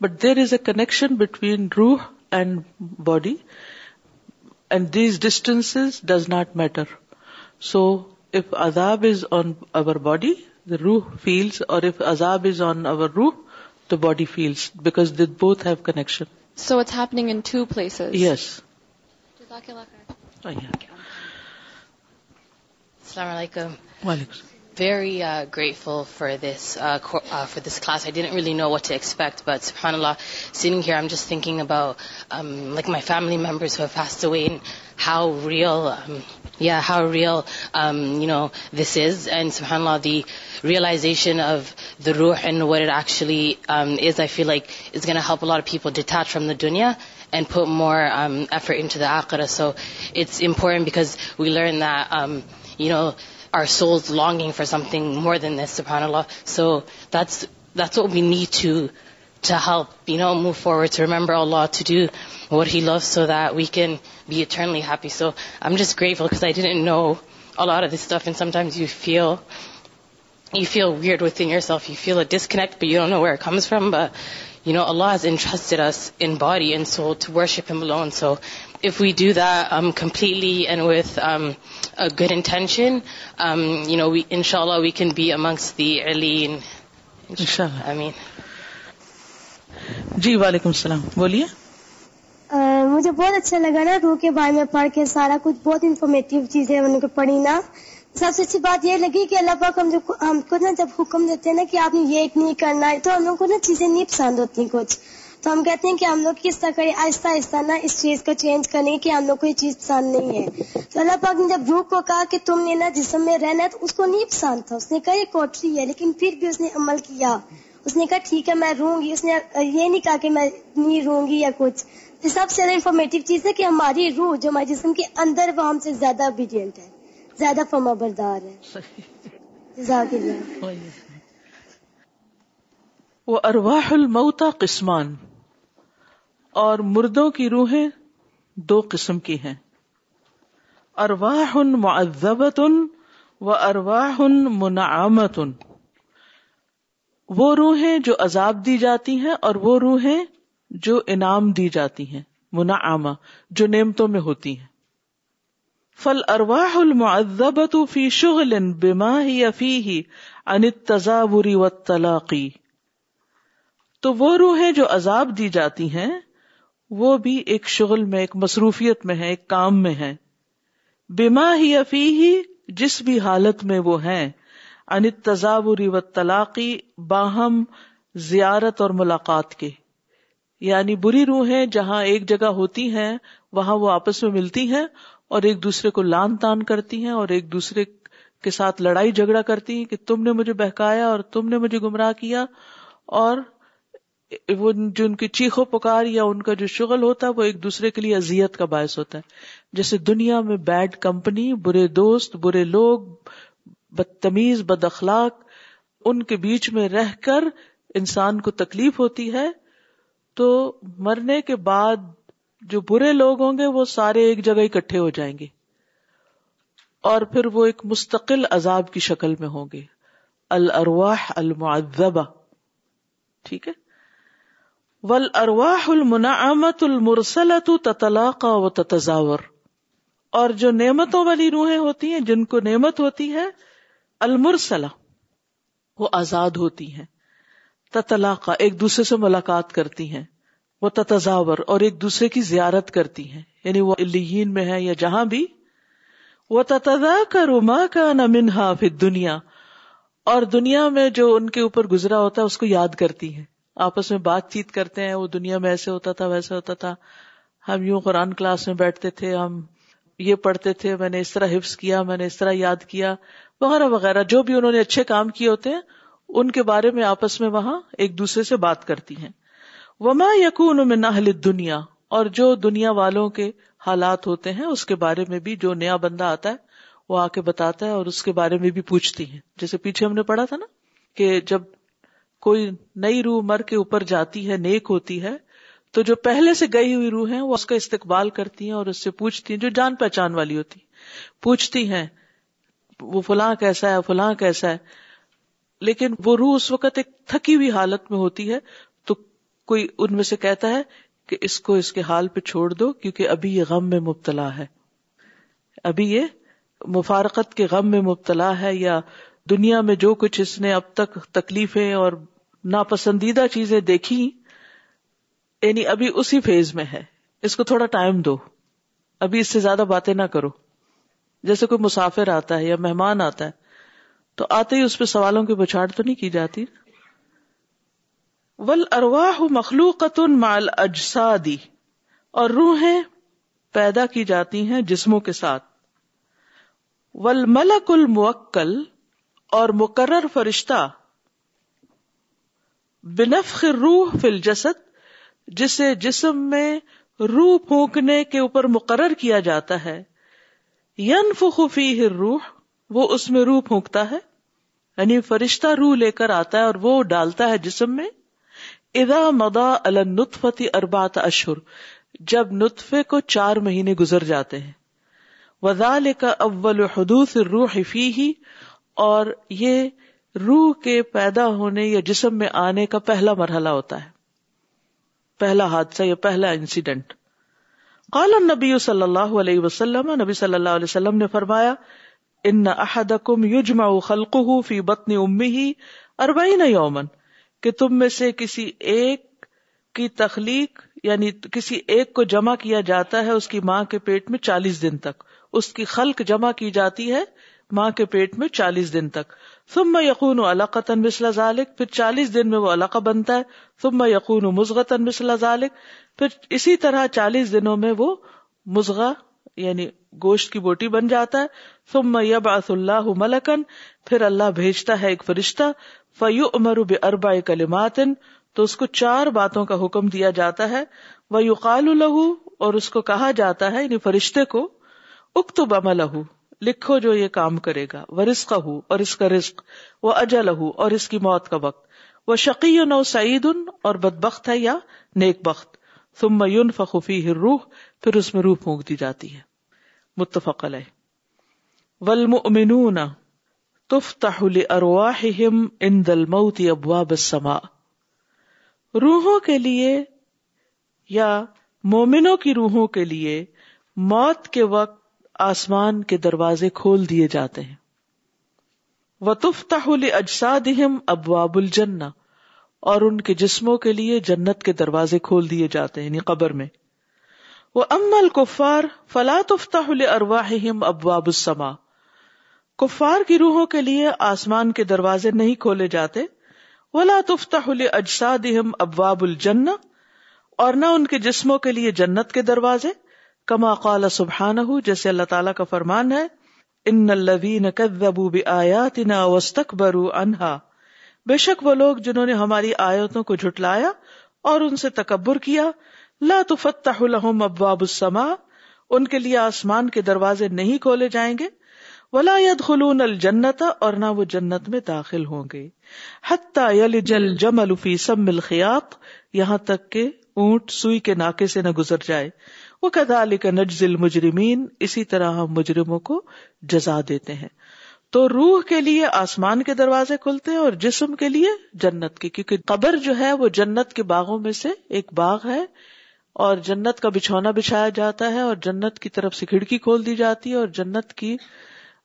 but there is a connection between روح and body and these distance does not matter so if عذاب is on over body the روح feels اور if عذاب is on our روح the body feels because that both have connection so it's in two place yes السّلام علیکم very are grateful for this for this class I well know what expect but some حال الا سنگر M just thinking about like my family members first wow real yeah how real you know this is and some ہین love the realization of the row and world actually is I feel like it's gain a ہپل are people ڈتارٹ from دیا and more effort ان آ کر so it's important because we learn ر سوز long for something more than this we need you چو مو for remember الا to where he لب so they can be ایٹلی happy so I am just gratified know الاس and sometime you feel was feel disconnect from you know always honest and بوری and suit worship M lone so جی وعلیکم
السلام بولیے مجھے بہت اچھا لگا نا رو کے بارے میں پڑھ کے سارا کچھ بہت انفارمیٹیو چیزیں ان کو پڑھی نا سب سے اچھی بات یہ لگی کہ اللہ پاک ہم ہم کو نا جب حکم دیتے ہیں نا کہ آپ نے یہ نہیں کرنا ہے تو ہم لوگوں کو نا چیزیں نہیں پسند ہوتی کچھ تو ہم کہتے ہیں کہ ہم لوگ کس طرح کریں آہستہ آہستہ نہ اس چیز کو چینج کریں کہ ہم لوگ کو یہ چیز پسند نہیں ہے تو اللہ پاک نے جب روح کو کہا کہ تم نے نہ جسم میں رہنا تو اس کو نہیں پسند تھا اس نے کہا یہ کوٹری ہے لیکن پھر بھی اس نے عمل کیا اس نے کہا ٹھیک ہے میں روں گی اس نے یہ نہیں کہا کہ میں نہیں روں گی یا کچھ یہ سب سے زیادہ انفارمیٹیو چیز ہے کہ ہماری روح جو ہمارے جسم کے اندر وہ ہم سے زیادہ ابیڈینٹ ہے زیادہ فرما بردار ہے وہ ارواح الموتا قسمان اور مردوں کی روحیں دو قسم کی ہیں ارواہ معذبت ان و ارواہ منعمت ان وہ روحیں جو عذاب دی جاتی ہیں اور وہ روحیں جو انعام دی جاتی ہیں منعامہ جو نعمتوں میں ہوتی ہیں فل ارواہ المعذبت فی ہی افی ہی تضا تضابری و تلاقی تو وہ روحیں جو عذاب دی جاتی ہیں وہ بھی ایک شغل میں ایک مصروفیت میں ہے ایک کام میں ہے بیما ہی افی ہی جس بھی حالت میں وہ ہیں ان انتری و طلاقی باہم زیارت اور ملاقات کے یعنی بری روحیں جہاں ایک جگہ ہوتی ہیں وہاں وہ آپس میں ملتی ہیں اور ایک دوسرے کو لان تان کرتی ہیں اور ایک دوسرے کے ساتھ لڑائی جھگڑا کرتی ہیں کہ تم نے مجھے بہکایا اور تم نے مجھے گمراہ کیا اور جو ان کی چیخو پکار یا ان کا جو شغل ہوتا ہے وہ ایک دوسرے کے لیے اذیت کا باعث ہوتا ہے جیسے دنیا میں بیڈ کمپنی برے دوست برے لوگ بدتمیز بد اخلاق ان کے بیچ میں رہ کر انسان کو تکلیف ہوتی ہے تو مرنے کے بعد جو برے لوگ ہوں گے وہ سارے ایک جگہ اکٹھے ہو جائیں گے اور پھر وہ ایک مستقل عذاب کی شکل میں ہوں گے الرواح المعذبہ ٹھیک ہے ول ارواہ المناسلا تو تتلاقا و تتزاور اور جو نعمتوں والی روحیں ہوتی ہیں جن کو نعمت ہوتی ہے المرسلا وہ آزاد ہوتی ہیں تتلاقا ایک دوسرے سے ملاقات کرتی ہیں وہ تتزاور اور ایک دوسرے کی زیارت کرتی ہیں یعنی وہ الین میں ہے یا جہاں بھی وہ تتدا کا روما کا نہ منہا پھر دنیا اور دنیا میں جو ان کے اوپر گزرا ہوتا ہے اس کو یاد کرتی ہیں آپس میں بات چیت کرتے ہیں وہ دنیا میں ایسے ہوتا تھا ویسا ہوتا تھا ہم یوں قرآن کلاس میں بیٹھتے تھے ہم یہ پڑھتے تھے میں نے اس طرح حفظ کیا میں نے اس طرح یاد کیا وغیرہ وغیرہ جو بھی انہوں نے اچھے کام کیے ہوتے ہیں ان کے بارے میں آپس میں وہاں ایک دوسرے سے بات کرتی ہیں وما یقون میں نہ دنیا اور جو دنیا والوں کے حالات ہوتے ہیں اس کے بارے میں بھی جو نیا بندہ آتا ہے وہ آ کے بتاتا ہے اور اس کے بارے میں بھی پوچھتی ہیں جیسے پیچھے ہم نے پڑھا تھا نا کہ جب کوئی نئی روح مر کے اوپر جاتی ہے نیک ہوتی ہے تو جو پہلے سے گئی ہوئی روح ہیں وہ اس کا استقبال کرتی ہیں اور اس سے پوچھتی ہیں جو جان پہچان والی ہوتی پوچھتی ہیں وہ فلاں کیسا ہے فلاں کیسا ہے لیکن وہ روح اس وقت ایک تھکی ہوئی حالت میں ہوتی ہے تو کوئی ان میں سے کہتا ہے کہ اس کو اس کے حال پہ چھوڑ دو کیونکہ ابھی یہ غم میں مبتلا ہے ابھی یہ مفارقت کے غم میں مبتلا ہے یا دنیا میں جو کچھ اس نے اب تک تکلیفیں اور ناپسندیدہ چیزیں دیکھی یعنی ابھی اسی فیز میں ہے اس کو تھوڑا ٹائم دو ابھی اس سے زیادہ باتیں نہ کرو جیسے کوئی مسافر آتا ہے یا مہمان آتا ہے تو آتے ہی اس پہ سوالوں کی بچھاڑ تو نہیں کی جاتی ول ارواہ مخلوقت مال اجسادی اور روحیں پیدا کی جاتی ہیں جسموں کے ساتھ ول ملک اور مقرر فرشتہ بینفخ روح جسے جسم میں روح پھونکنے کے اوپر مقرر کیا جاتا ہے روح روح پھونکتا ہے یعنی فرشتہ روح لے کر آتا ہے اور وہ ڈالتا ہے جسم میں ادا مدا النطفتی اربات اشر جب نطفے کو چار مہینے گزر جاتے ہیں وزال کا اول حدوث روح ہی اور یہ روح کے پیدا ہونے یا جسم میں آنے کا پہلا مرحلہ ہوتا ہے پہلا حادثہ یا پہلا انسیڈنٹ قال النبی صلی اللہ علیہ وسلم نبی صلی اللہ علیہ وسلم نے فرمایا ان احدکم یجمع فی بطن یوما کہ تم میں سے کسی ایک کی تخلیق یعنی کسی ایک کو جمع کیا جاتا ہے اس کی ماں کے پیٹ میں چالیس دن تک اس کی خلق جمع کی جاتی ہے ماں کے پیٹ میں چالیس دن تک ثم یقون علق تنبلہ ذالک پھر چالیس دن میں وہ علاقہ بنتا ہے سم یقون مضغ تنب اللہ ذالق پھر اسی طرح چالیس دنوں میں وہ مضغ یعنی گوشت کی بوٹی بن جاتا ہے یبعث اللہ ملکن پھر اللہ بھیجتا ہے ایک فرشتہ فیو عمر اربا کلماتن تو اس کو چار باتوں کا حکم دیا جاتا ہے ویو قال اور اس کو کہا جاتا ہے یعنی فرشتے کو اکتب عمل لکھو جو یہ کام کرے گا وہ رسق ہو اور اس کا رسق وہ اجل ہو اور اس کی موت کا وقت وہ شقی نو سعید ان اور بدبخت ہے یا نیک بخت ہر روح پھر اس میں روح پھونک دی جاتی ہے متفق علیہ ولم تفتح ان دل الموت ابوا بسما روحوں کے لیے یا مومنوں کی روحوں کے لیے موت کے وقت آسمان کے دروازے کھول دیے جاتے ہیں وطف تفتہ اجساد ابواب الجن اور ان کے جسموں کے لیے جنت کے دروازے کھول دیے جاتے ہیں یعنی قبر میں وہ امل کفار فلا ہل ارواہم ابواب السما کفار کی روحوں کے لیے آسمان کے دروازے نہیں کھولے جاتے ولا ہل اجسا ابواب الجن اور نہ ان کے جسموں کے لیے جنت کے دروازے کما قال سبحان ہو جیسے اللہ تعالیٰ کا فرمان ہے ان کدبو وسطک برو انہا بے شک وہ لوگ جنہوں نے ہماری آیتوں کو جھٹلایا اور ان سے تکبر کیا لا لهم ابواب ان کے لیے آسمان کے دروازے نہیں کھولے جائیں گے ولا يدخلون الجنت اور نہ وہ جنت میں داخل ہوں گے حتٰ جم الفی سب سم الخياط یہاں تک کہ اونٹ سوئی کے ناکے سے نہ گزر جائے وہ کدال کا نجزل مجرمین اسی طرح ہم مجرموں کو جزا دیتے ہیں تو روح کے لیے آسمان کے دروازے کھلتے ہیں اور جسم کے لیے جنت کے کیونکہ قبر جو ہے وہ جنت کے باغوں میں سے ایک باغ ہے اور جنت کا بچھونا بچھایا جاتا ہے اور جنت کی طرف سے کھڑکی کھول دی جاتی ہے اور جنت کی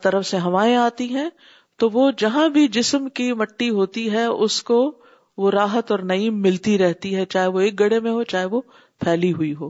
طرف سے ہوائیں آتی ہیں تو وہ جہاں بھی جسم کی مٹی ہوتی ہے اس کو وہ راحت اور نئی ملتی رہتی ہے چاہے وہ ایک گڑے میں ہو چاہے وہ پھیلی ہوئی ہو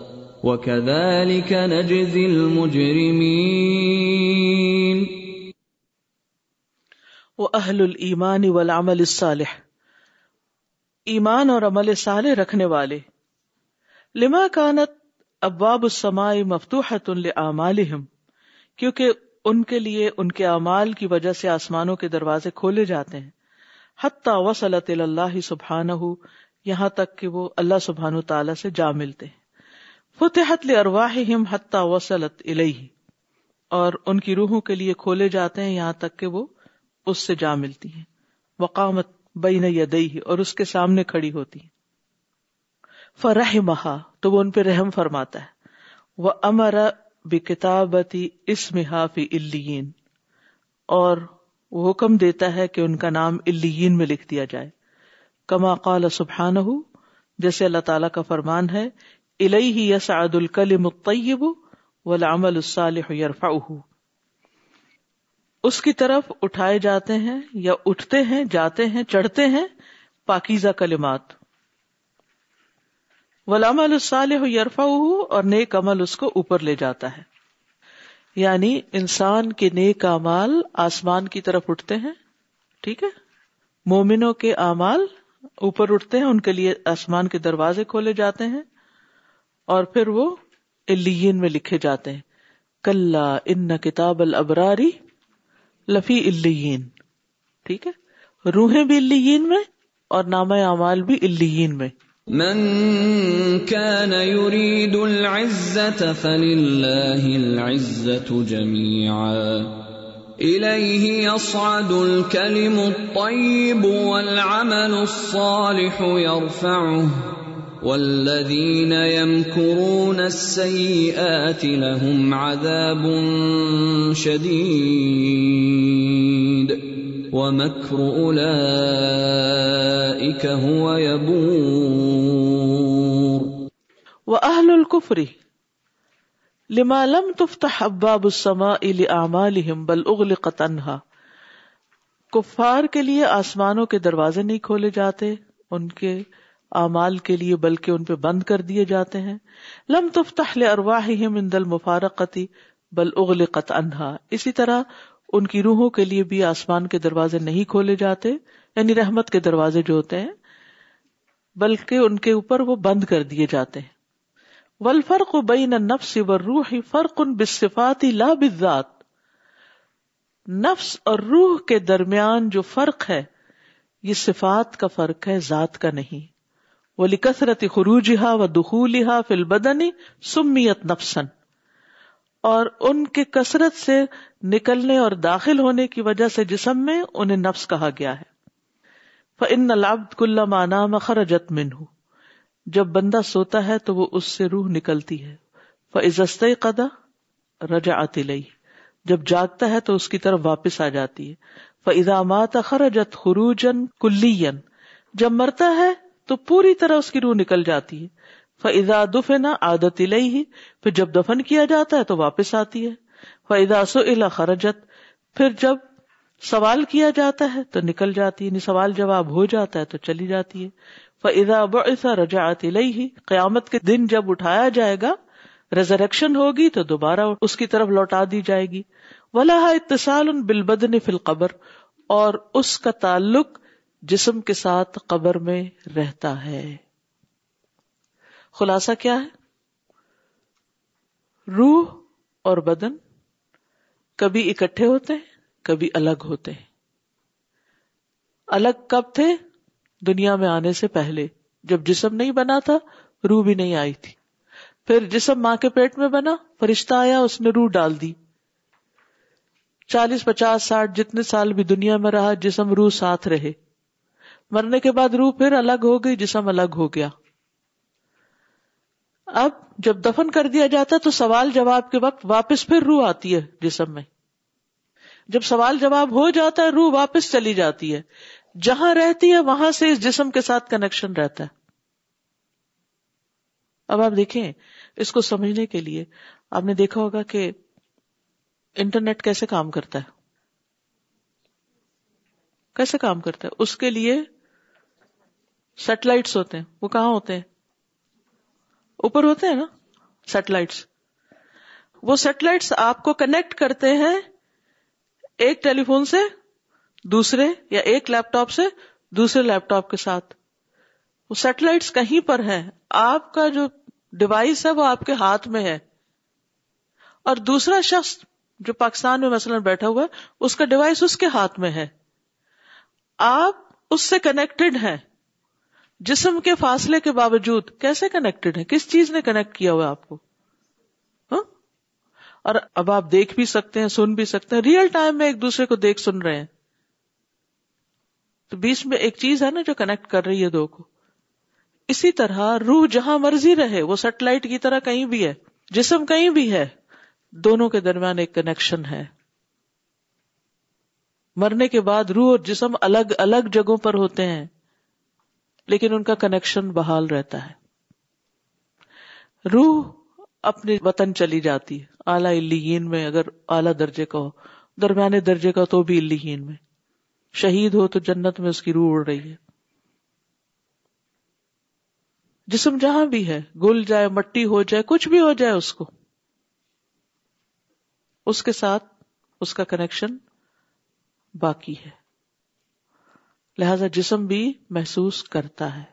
وَكَذَلِكَ نَجْزِ
الْمُجْرِمِينَ وَأَهْلُ الْإِيمَانِ وَالْعَمَلِ الصَّالِحِ ایمان اور عمل صالح رکھنے والے لما کانت ابواب السماء مفتوحت لآمالهم کیونکہ ان کے لیے ان کے اعمال کی وجہ سے آسمانوں کے دروازے کھولے جاتے ہیں حتی وصلت اللہ سبحانہ یہاں تک کہ وہ اللہ سبحانہ تعالی سے جا ملتے ہیں فتحت لارواحهم حتی وصلت الیہ اور ان کی روحوں کے لیے کھولے جاتے ہیں یہاں تک کہ وہ اس سے جا ملتی ہیں وقامت بین یدیہ اور اس کے سامنے کھڑی ہوتی ہیں فرحمها تو وہ ان پہ رحم فرماتا ہے وامر بکتابتی اسمها فی الیین اور وہ حکم دیتا ہے کہ ان کا نام الیین میں لکھ دیا جائے کما قال سبحانہ جیسے اللہ تعالیٰ کا فرمان ہے الیہ یسعد الکلم الطیب والعمل الصالح یرفعہ اس کی طرف اٹھائے جاتے ہیں یا اٹھتے ہیں جاتے ہیں چڑھتے ہیں پاکیزہ کلمات ولام الصالح اہو اور نیک عمل اس کو اوپر لے جاتا ہے یعنی انسان کے نیک امال آسمان کی طرف اٹھتے ہیں ٹھیک ہے مومنوں کے اعمال اوپر اٹھتے ہیں ان کے لیے آسمان کے دروازے کھولے جاتے ہیں اور پھر وہ الین میں لکھے جاتے ہیں کل ان کتاب البراری لفی الین ٹھیک ہے روحیں بھی الین میں اور نام اعمال بھی الین میں من كان يريد
العزة العزة فلله جميعا إليه يصعد الكلم الطيب والعمل الصالح يرفعه لهم عذاب هو
لما لم تفتح لمالم السماء لأعمالهم بل اگل عنها کفار کے لیے آسمانوں کے دروازے نہیں کھولے جاتے ان کے اعمال کے لیے بلکہ ان پہ بند کر دیے جاتے ہیں لم تفتح لارواح ہی مندل مفارک بل اغلقت انہا اسی طرح ان کی روحوں کے لیے بھی آسمان کے دروازے نہیں کھولے جاتے یعنی رحمت کے دروازے جو ہوتے ہیں بلکہ ان کے اوپر وہ بند کر دیے جاتے ہیں والفرق بین النفس والروح فرق بالصفات لا بالذات نفس اور روح کے درمیان جو فرق ہے یہ صفات کا فرق ہے ذات کا نہیں وہ ہا خروجہ دخول ہا فل بدنی سمیت نفسن اور ان کے کثرت سے نکلنے اور داخل ہونے کی وجہ سے جسم میں انہیں نفس کہا گیا ہے کل مانا من ہوں جب بندہ سوتا ہے تو وہ اس سے روح نکلتی ہے ف قدا رجا لئی جب جاگتا ہے تو اس کی طرف واپس آ جاتی ہے فضامات خرجت خروجن کلین جب مرتا ہے تو پوری طرح اس کی روح نکل جاتی ہے فضا دفنا آدت الی ہی پھر جب دفن کیا جاتا ہے تو واپس آتی ہے فضا سو الا خرجت پھر جب سوال کیا جاتا ہے تو نکل جاتی ہے یعنی سوال جواب ہو جاتا ہے تو چلی جاتی ہے فضا باسا رجاعت ہی قیامت کے دن جب اٹھایا جائے گا ریزریکشن ہوگی تو دوبارہ اس کی طرف لوٹا دی جائے گی ولاح اتصال ان بدن فل قبر اور اس کا تعلق جسم کے ساتھ قبر میں رہتا ہے خلاصہ کیا ہے روح اور بدن کبھی اکٹھے ہوتے ہیں کبھی الگ ہوتے ہیں الگ کب تھے دنیا میں آنے سے پہلے جب جسم نہیں بنا تھا روح بھی نہیں آئی تھی پھر جسم ماں کے پیٹ میں بنا فرشتہ آیا اس نے روح ڈال دی چالیس پچاس ساٹھ جتنے سال بھی دنیا میں رہا جسم روح ساتھ رہے مرنے کے بعد روح پھر الگ ہو گئی جسم الگ ہو گیا اب جب دفن کر دیا جاتا تو سوال جواب کے وقت واپس پھر روح آتی ہے جسم میں جب سوال جواب ہو جاتا ہے روح واپس چلی جاتی ہے جہاں رہتی ہے وہاں سے اس جسم کے ساتھ کنیکشن رہتا ہے اب آپ دیکھیں اس کو سمجھنے کے لیے آپ نے دیکھا ہوگا کہ انٹرنیٹ کیسے کام کرتا ہے کیسے کام کرتا ہے اس کے لیے سیٹلائٹس ہوتے ہیں وہ کہاں ہوتے ہیں اوپر ہوتے ہیں نا سیٹلائٹس وہ سیٹلائٹس آپ کو کنیکٹ کرتے ہیں ایک ٹیلی فون سے دوسرے یا ایک لیپ ٹاپ سے دوسرے لیپ ٹاپ کے ساتھ وہ سیٹلائٹس کہیں پر ہیں آپ کا جو ڈیوائس ہے وہ آپ کے ہاتھ میں ہے اور دوسرا شخص جو پاکستان میں مثلا بیٹھا ہوا ہے اس کا ڈیوائس اس کے ہاتھ میں ہے آپ اس سے کنیکٹڈ ہیں جسم کے فاصلے کے باوجود کیسے کنیکٹڈ ہے کس چیز نے کنیکٹ کیا ہوا آپ کو ہاں؟ اور اب آپ دیکھ بھی سکتے ہیں سن بھی سکتے ہیں ریئل ٹائم میں ایک دوسرے کو دیکھ سن رہے ہیں تو بیچ میں ایک چیز ہے نا جو کنیکٹ کر رہی ہے دو کو اسی طرح روح جہاں مرضی رہے وہ سیٹلائٹ کی طرح کہیں بھی ہے جسم کہیں بھی ہے دونوں کے درمیان ایک کنیکشن ہے مرنے کے بعد روح اور جسم الگ الگ جگہوں پر ہوتے ہیں لیکن ان کا کنیکشن بحال رہتا ہے روح اپنے وطن چلی جاتی ہے اعلیٰ علی میں اگر اعلی درجے کا ہو درمیانے درجے کا تو بھی علیین میں شہید ہو تو جنت میں اس کی روح اڑ رہی ہے جسم جہاں بھی ہے گل جائے مٹی ہو جائے کچھ بھی ہو جائے اس کو اس کے ساتھ اس کا کنیکشن باقی ہے لہذا جسم بھی محسوس کرتا ہے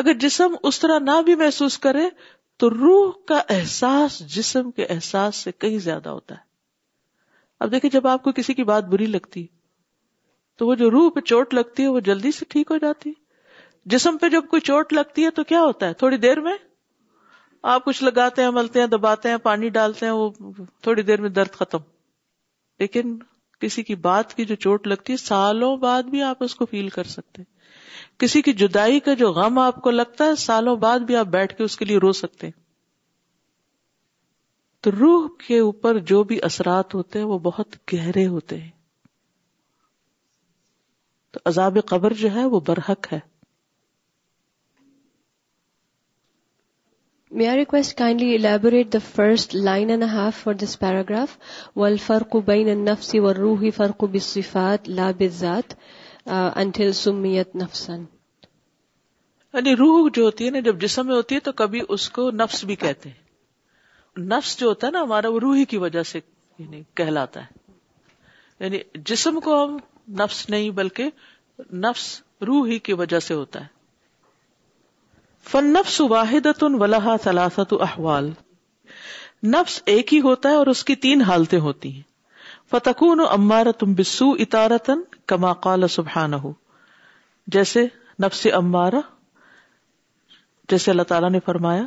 اگر جسم اس طرح نہ بھی محسوس کرے تو روح کا احساس جسم کے احساس سے کہیں زیادہ ہوتا ہے اب دیکھیں جب آپ کو کسی کی بات بری لگتی تو وہ جو روح پہ چوٹ لگتی ہے وہ جلدی سے ٹھیک ہو جاتی جسم پہ جب کوئی چوٹ لگتی ہے تو کیا ہوتا ہے تھوڑی دیر میں آپ کچھ لگاتے ہیں ملتے ہیں دباتے ہیں پانی ڈالتے ہیں وہ تھوڑی دیر میں درد ختم لیکن کسی کی بات کی جو چوٹ لگتی ہے سالوں بعد بھی آپ اس کو فیل کر سکتے ہیں کسی کی جدائی کا جو غم آپ کو لگتا ہے سالوں بعد بھی آپ بیٹھ کے اس کے لیے رو سکتے ہیں تو روح کے اوپر جو بھی اثرات ہوتے ہیں وہ بہت گہرے ہوتے ہیں تو عذاب قبر جو ہے وہ برحق ہے
may I request kindly elaborate the first line and half for this paragraph و الفرق بین نفسی و روحی فرق بصفات لا بزاد
انٹل سمیت نفسن یعنی روح جو ہوتی ہے نا جب جسم میں ہوتی ہے تو کبھی اس کو نفس بھی کہتے ہیں نفس جو ہوتا ہے نا ہمارا وہ روحی کی وجہ سے یعنی کہلاتا ہے یعنی جسم کو ہم نفس نہیں بلکہ نفس روح ہی کی وجہ سے ہوتا ہے فن نفس واحد ولاحا ثلاثت احوال نفس ایک ہی ہوتا ہے اور اس کی تین حالتیں ہوتی ہیں فتقون امارا تم بسو اتارتن کما قال سبحان ہو جیسے نفس امارا جیسے اللہ تعالیٰ نے فرمایا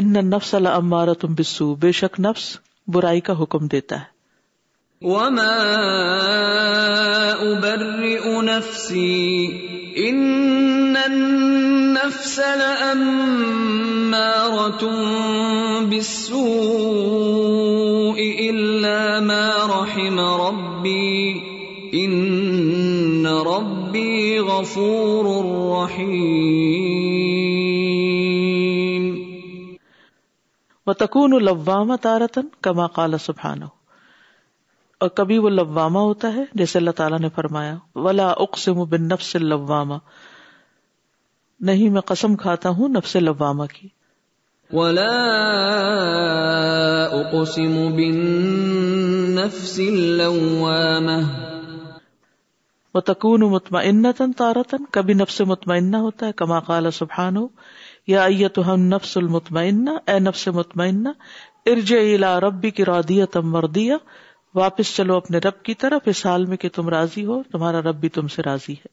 ان نفس اللہ امارا تم بسو بے شک نفس برائی کا حکم دیتا ہے وما ابرئ نفسی ان أحسن أمارة
بالسوء إلا ما رحم ربي إن ربي غفور رحيم
وتكون لوامة تارة كما قال سبحانه اور کبھی وہ لوامہ ہوتا ہے جیسے اللہ تعالیٰ نے فرمایا ولا اقسم بالنفس اللوامہ نہیں میں قسم کھاتا ہوں نفس لوامہ کی ولا اقسم بالنفس وتكون مطمئنة تارة کبھی نفس مطمئنہ ہوتا ہے کما قال سبحانه یا ایتها النفس المطمئنہ اے نفس مطمئنہ ارجع الى ربك راضية مرضية واپس چلو اپنے رب کی طرف اس حال میں کہ تم راضی ہو تمہارا رب بھی تم سے راضی ہے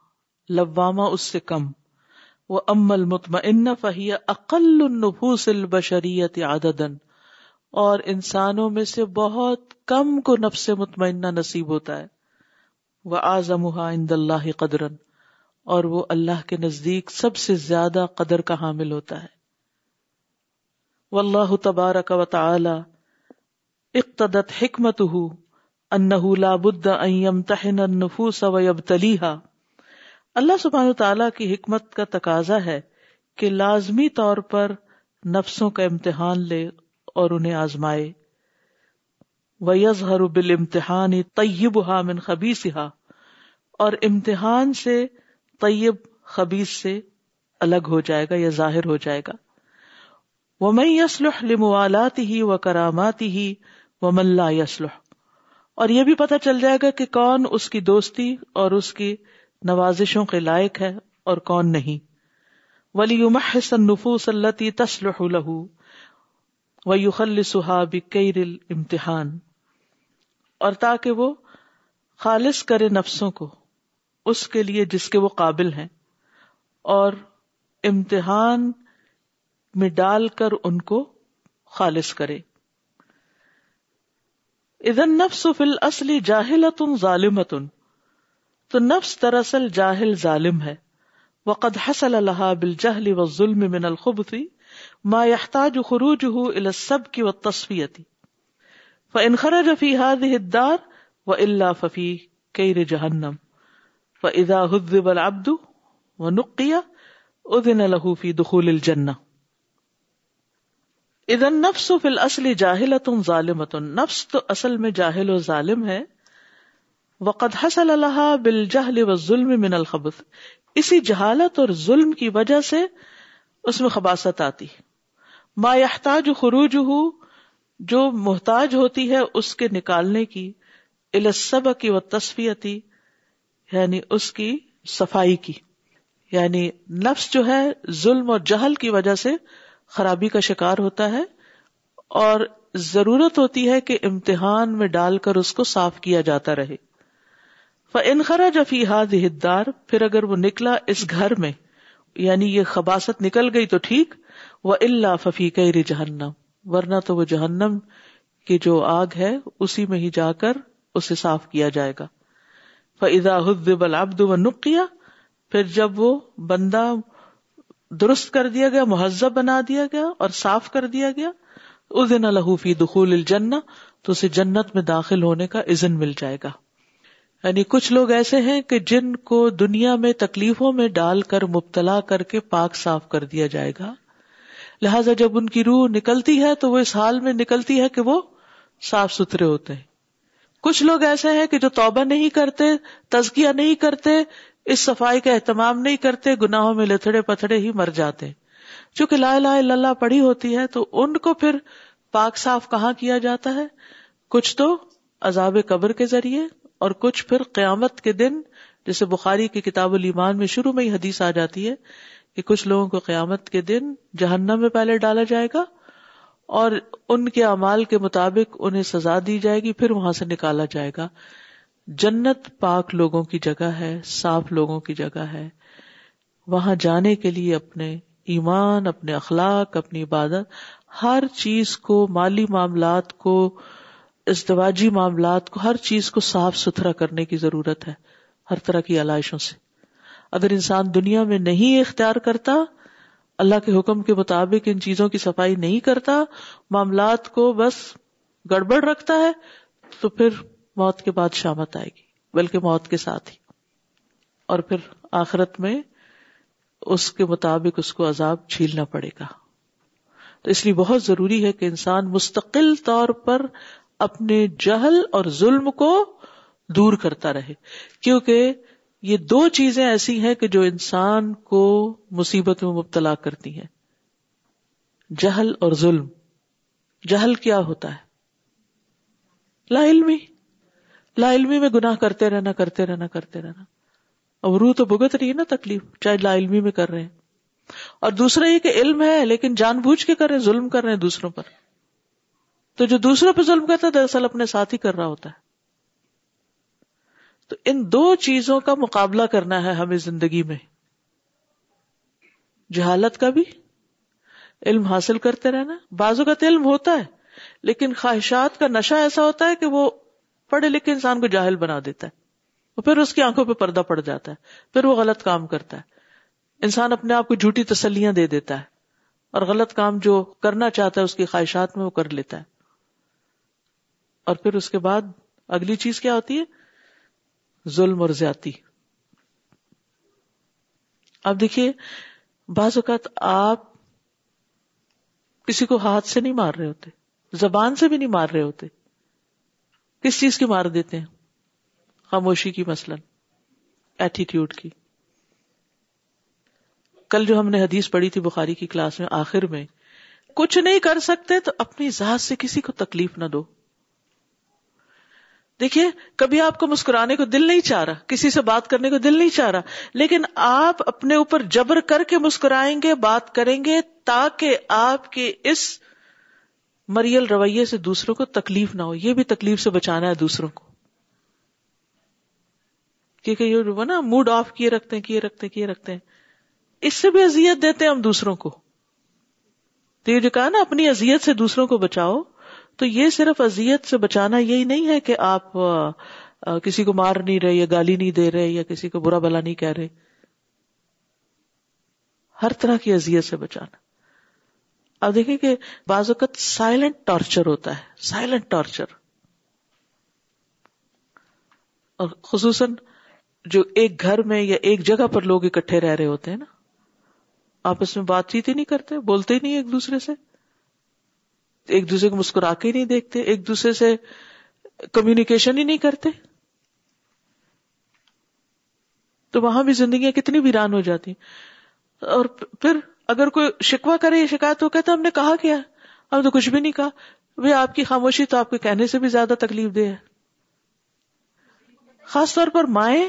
لوامہ اس سے کم وہ امل مطمئن فہیا النفوس البشریت اور انسانوں میں سے بہت کم کو نفس مطمئنہ نصیب ہوتا ہے وہ آزمہ قدر اور وہ اللہ کے نزدیک سب سے زیادہ قدر کا حامل ہوتا ہے واللہ اللہ تبارک و تعالی اقتدت حکمت اندن وب تلیحا اللہ سبحان تعالی کی حکمت کا تقاضا ہے کہ لازمی طور پر نفسوں کا امتحان لے اور انہیں آزمائے امتحان طیب ہا ہا من اور امتحان سے طیب خبیص سے الگ ہو جائے گا یا ظاہر ہو جائے گا وہ میں یسلح لموالات ہی و کرامات ہی و ملا یسلح اور یہ بھی پتہ چل جائے گا کہ کون اس کی دوستی اور اس کی نوازشوں کے لائق ہے اور کون نہیں ولی محسن نفوس التی تسلح لہو و یوخل سہا بھی امتحان اور تاکہ وہ خالص کرے نفسوں کو اس کے لیے جس کے وہ قابل ہیں اور امتحان میں ڈال کر ان کو خالص کرے ادھر نفس فل اصلی جاہل ظالمتن تو نفس دراصل جاہل ظالم ہے وقد حصل لها بالجهل والظلم من الخبث ما يحتاج خروجه الى السبك والتصفيه فان خرج في هذه الدار والا ففي كير جهنم فاذا هذب العبد ونقي اذن له في دخول الجنه اذا النفس في الاصل جاهله ظالمه نفس تو اصل میں جاہل و ظالم ہے وقت حسل اللہ بال جہل و ظلم من الخبث اسی جہالت اور ظلم کی وجہ سے اس میں خباست آتی ما خروج ہو جو محتاج ہوتی ہے اس کے نکالنے کی الاسب کی و تصفیتی یعنی اس کی صفائی کی یعنی نفس جو ہے ظلم اور جہل کی وجہ سے خرابی کا شکار ہوتا ہے اور ضرورت ہوتی ہے کہ امتحان میں ڈال کر اس کو صاف کیا جاتا رہے انخرا جفی پھر اگر وہ نکلا اس گھر میں یعنی یہ خباست نکل گئی تو ٹھیک وہ اللہ ففی قیر جہنم ورنہ تو وہ جہنم کی جو آگ ہے اسی میں ہی جا کر اسے صاف کیا جائے گا فضا آبد و نخ کیا پھر جب وہ بندہ درست کر دیا گیا مہذب بنا دیا گیا اور صاف کر دیا گیا اس دن الحفی دخول الجن تو اسے جنت میں داخل ہونے کا عزن مل جائے گا یعنی کچھ لوگ ایسے ہیں کہ جن کو دنیا میں تکلیفوں میں ڈال کر مبتلا کر کے پاک صاف کر دیا جائے گا لہٰذا جب ان کی روح نکلتی ہے تو وہ اس حال میں نکلتی ہے کہ وہ صاف ستھرے ہوتے ہیں کچھ لوگ ایسے ہیں کہ جو توبہ نہیں کرتے تزکیا نہیں کرتے اس صفائی کا اہتمام نہیں کرتے گناہوں میں لتڑے پتھڑے ہی مر جاتے چونکہ لا الہ الا اللہ پڑی ہوتی ہے تو ان کو پھر پاک صاف کہاں کیا جاتا ہے کچھ تو عذاب قبر کے ذریعے اور کچھ پھر قیامت کے دن جیسے بخاری کی کتاب المان میں شروع میں ہی حدیث آ جاتی ہے کہ کچھ لوگوں کو قیامت کے دن جہنم میں پہلے ڈالا جائے گا اور ان کے اعمال کے مطابق انہیں سزا دی جائے گی پھر وہاں سے نکالا جائے گا جنت پاک لوگوں کی جگہ ہے صاف لوگوں کی جگہ ہے وہاں جانے کے لیے اپنے ایمان اپنے اخلاق اپنی عبادت ہر چیز کو مالی معاملات کو ازدواجی معاملات کو ہر چیز کو صاف ستھرا کرنے کی ضرورت ہے ہر طرح کی علائشوں سے اگر انسان دنیا میں نہیں اختیار کرتا اللہ کے حکم کے مطابق ان چیزوں کی صفائی نہیں کرتا معاملات کو بس گڑبڑ رکھتا ہے تو پھر موت کے بعد شامت آئے گی بلکہ موت کے ساتھ ہی اور پھر آخرت میں اس کے مطابق اس کو عذاب چھیلنا پڑے گا تو اس لیے بہت ضروری ہے کہ انسان مستقل طور پر اپنے جہل اور ظلم کو دور کرتا رہے کیونکہ یہ دو چیزیں ایسی ہیں کہ جو انسان کو مصیبت میں مبتلا کرتی ہیں جہل اور ظلم جہل کیا ہوتا ہے لا علمی لا علمی میں گناہ کرتے رہنا کرتے رہنا کرتے رہنا اب روح تو بھگت رہی ہے نا تکلیف چاہے لا علمی میں کر رہے ہیں اور دوسرا یہ کہ علم ہے لیکن جان بوجھ کے کر رہے ہیں ظلم کر رہے ہیں دوسروں پر تو جو دوسروں پہ ظلم کرتا ہے دراصل اپنے ساتھ ہی کر رہا ہوتا ہے تو ان دو چیزوں کا مقابلہ کرنا ہے ہمیں زندگی میں جہالت کا بھی علم حاصل کرتے رہنا بازو کا تو علم ہوتا ہے لیکن خواہشات کا نشہ ایسا ہوتا ہے کہ وہ پڑھے لکھے انسان کو جاہل بنا دیتا ہے وہ پھر اس کی آنکھوں پہ پردہ پڑ جاتا ہے پھر وہ غلط کام کرتا ہے انسان اپنے آپ کو جھوٹی تسلیاں دے دیتا ہے اور غلط کام جو کرنا چاہتا ہے اس کی خواہشات میں وہ کر لیتا ہے اور پھر اس کے بعد اگلی چیز کیا ہوتی ہے ظلم اور زیادتی اب دیکھیے بعض اوقات آپ کسی کو ہاتھ سے نہیں مار رہے ہوتے زبان سے بھی نہیں مار رہے ہوتے کس چیز کی مار دیتے ہیں خاموشی کی مثلاً ایٹیٹیوڈ کی کل جو ہم نے حدیث پڑھی تھی بخاری کی کلاس میں آخر میں کچھ نہیں کر سکتے تو اپنی ذات سے کسی کو تکلیف نہ دو دیکھیے کبھی آپ کو مسکرانے کو دل نہیں چاہ رہا کسی سے بات کرنے کو دل نہیں چاہ رہا لیکن آپ اپنے اوپر جبر کر کے مسکرائیں گے بات کریں گے تاکہ آپ کے اس مریل رویے سے دوسروں کو تکلیف نہ ہو یہ بھی تکلیف سے بچانا ہے دوسروں کو کیونکہ یہ نا موڈ آف کیے رکھتے ہیں کیے رکھتے ہیں کیے رکھتے ہیں اس سے بھی اذیت دیتے ہیں ہم دوسروں کو تو یہ جو کہا نا اپنی اذیت سے دوسروں کو بچاؤ تو یہ صرف اذیت سے بچانا یہی نہیں ہے کہ آپ کسی کو مار نہیں رہے یا گالی نہیں دے رہے یا کسی کو برا بلا نہیں کہہ رہے ہر طرح کی اذیت سے بچانا آپ دیکھیں کہ بعض اوقات سائلنٹ ٹارچر ہوتا ہے سائلنٹ ٹارچر اور خصوصاً جو ایک گھر میں یا ایک جگہ پر لوگ اکٹھے رہ رہے ہوتے ہیں نا آپ اس میں بات چیت ہی نہیں کرتے بولتے ہی نہیں ایک دوسرے سے ایک دوسرے کو مسکرا کے نہیں دیکھتے ایک دوسرے سے کمیونیکیشن ہی نہیں کرتے تو وہاں بھی زندگیاں کتنی ویران ہو جاتی اور پھر اگر کوئی شکوا کرے یا شکایت تو کہتا ہم نے کہا کیا ہم تو کچھ بھی نہیں کہا وہ آپ کی خاموشی تو آپ کے کہنے سے بھی زیادہ تکلیف دے ہے خاص طور پر مائیں